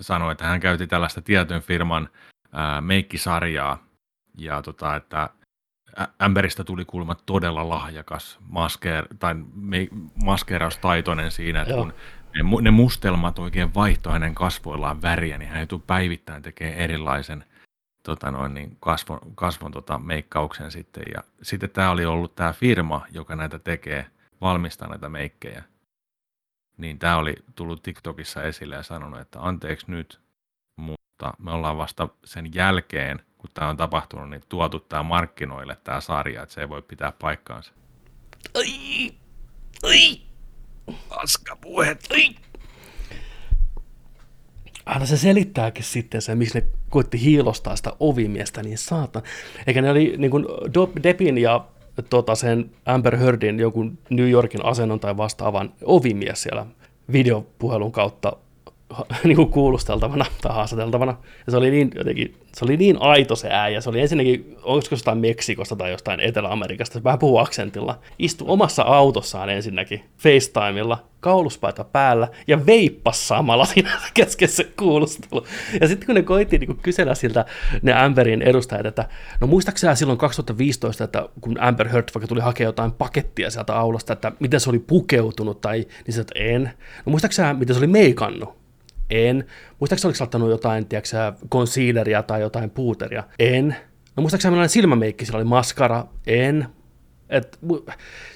sanoi, että hän käytti tällaista tietyn firman ää, meikkisarjaa ja tota, että Ämberistä tuli kuulemma todella lahjakas maskeer, tai maskeeraustaitoinen siinä, että Joo. kun ne, ne mustelmat oikein vaihtoi hänen kasvoillaan väriä, niin hän joutuu päivittäin tekemään erilaisen tota noin, niin kasvon, kasvon tota, meikkauksen sitten. Ja sitten tämä oli ollut tämä firma, joka näitä tekee, valmistaa näitä meikkejä. niin tämä oli tullut TikTokissa esille ja sanonut, että anteeksi nyt, mutta me ollaan vasta sen jälkeen, kun tämä on tapahtunut, niin tuotu tämä markkinoille tämä sarja, että se ei voi pitää paikkaansa. Ai, ai, Paskapuhet. ai. Aina se selittääkin sitten se, miksi ne koitti hiilostaa sitä ovimiestä niin saatan. Eikä ne oli niin kuin Deppin ja tota, sen Amber Heardin joku New Yorkin asennon tai vastaavan ovimies siellä videopuhelun kautta niin kuin kuulusteltavana tai haastateltavana. Ja se oli niin, jotenkin, se oli niin aito se ääjä. Se oli ensinnäkin, olisiko jostain Meksikosta tai jostain Etelä-Amerikasta, se vähän puhuu aksentilla. Istui omassa autossaan ensinnäkin FaceTimella, kauluspaita päällä ja veippas samalla siinä kesken se kuulustelu. Ja sitten kun ne koitti niin kysellä siltä ne Amberin edustajat, että no muistaakseni silloin 2015, että kun Amber Heard vaikka tuli hakea jotain pakettia sieltä aulasta, että miten se oli pukeutunut tai niin se, että en. No muistaakseni miten se oli meikannut? En. Muistaakseni oliko laittanut jotain, tiedätkö, concealeria tai jotain puuteria? En. No muistaakseni millainen silmämeikki sillä oli maskara? En. Et,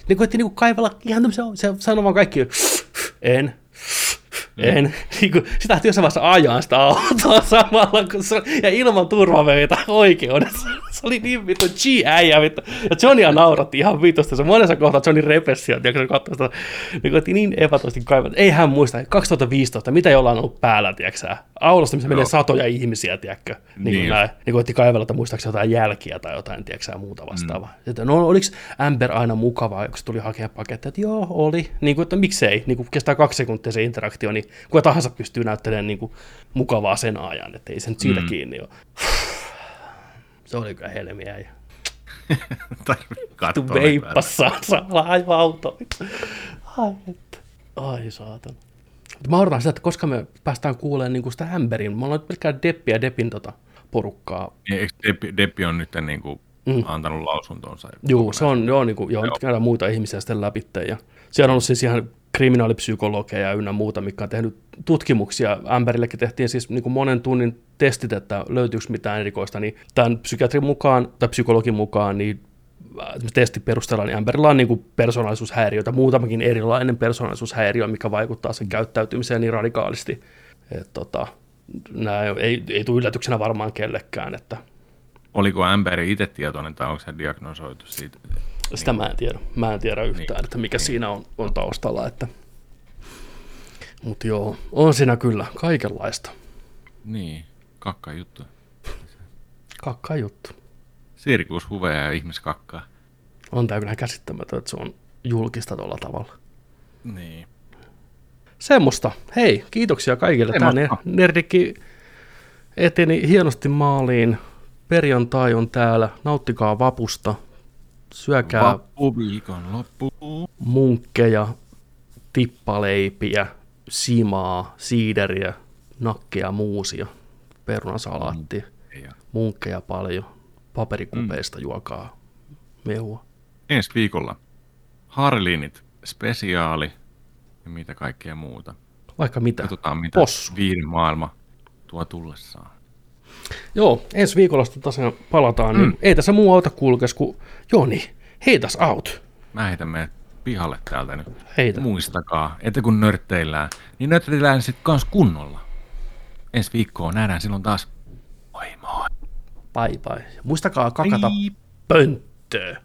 ne koitti niinku kaivella ihan tämmöisiä, se sanoi vaan kaikki, en, en. Niin kuin, sitä jossain vaiheessa ajaa sitä autoa samalla, kun se, ja ilman turvaveita oikeudessa. Se oli niin vittu G-äijä, vittu. Ja Johnia nauratti ihan vitusta. Se monessa kohtaa Johnny repessio, tiedätkö, se katsoi sitä. Niin koitti niin epätoisesti kaivaa. Ei hän muista, 2015, mitä jollain on ollut päällä, tiedätkö? Aulasta, missä menee satoja ihmisiä, tiedätkö? Niin, Niin näin. Niin koitti kaivella, että muistaakseni jotain jälkiä tai jotain, tiedätkö muuta vastaavaa. Mm. Että, no oliko Amber aina mukavaa, kun se tuli hakemaan paketteja? Että joo, oli. Niin kuin, että miksei. Niin kuin kestää kaksi sekuntia se interaktio, niin kuka tahansa pystyy näyttelemään niin kuin, mukavaa sen ajan, että ei se nyt siitä mm. kiinni ole. Se oli kyllä helmiä. Ja Tarvii tu katsoa ylipäätään. veippassa samalla aivan auto. Ai, että. Ai saatana. Mutta mä odotan sitä, että koska me päästään kuulemaan niin kuin sitä Amberin. Me ollaan nyt pelkkää Deppiä ja Deppin tota porukkaa. Niin, Eikö Deppi, Deppi on nyt niin kuin mm. antanut lausuntonsa? Joo, se on, joo, niin kuin, joo, nyt käydään muita ihmisiä sitten läpi. Ja siellä on ollut siis ihan kriminaalipsykologeja ynnä muuta, mikä on tehnyt tutkimuksia. Amberillekin tehtiin siis niin kuin monen tunnin testit, että löytyykö mitään erikoista. Niin tämän psykiatrin mukaan tai psykologin mukaan, niin äh, testin perusteella, niin Amberilla on niin kuin persoonallisuushäiriöitä, muutamakin erilainen persoonallisuushäiriö, mikä vaikuttaa sen käyttäytymiseen niin radikaalisti. Et, tota, nämä ei, ei tule yllätyksenä varmaan kellekään, että Oliko Amberi itse tietoinen tai onko se diagnosoitu siitä? Sitä mä en tiedä. Mä en tiedä yhtään, Niin. että mikä siinä on, on taustalla. Että... Mutta joo, on siinä kyllä kaikenlaista. Niin, kakka juttu. Kakka juttu. Sirkushuveja ja ihmiskakkaa. On tää kyllä käsittämätön, että se on julkista tuolla tavalla. Niin. Semmosta. Hei, kiitoksia kaikille. Tämä Semmosta. Nerdikki eteni hienosti maaliin. Perjantai on täällä. Nauttikaa vapusta. Syökää Vappu viikon loppu. munkkeja, tippaleipiä, simaa, siideriä, nakkeja, muusia, perunasalaattia, Ja munkkeja paljon, paperikupeista mm. juokaa mehua. ensi viikolla Harlinit spesiaali ja mitä kaikkea muuta. Vaikka mitä. Katsotaan mitä Possu. viiden maailma tuo tullessaan. Joo, ensi viikolla sitten tosiaan palataan, mm. niin ei tässä muu auta kulkes kuin Joni, heitäs out. Mä heitän meidät pihalle täältä nyt. Heitä. Muistakaa, että kun nörtteillään, niin nörtteillään sitten kans kunnolla. Ensi viikkoon nähdään silloin taas. Moi moi. Bye bye. Muistakaa kakata pönttöä.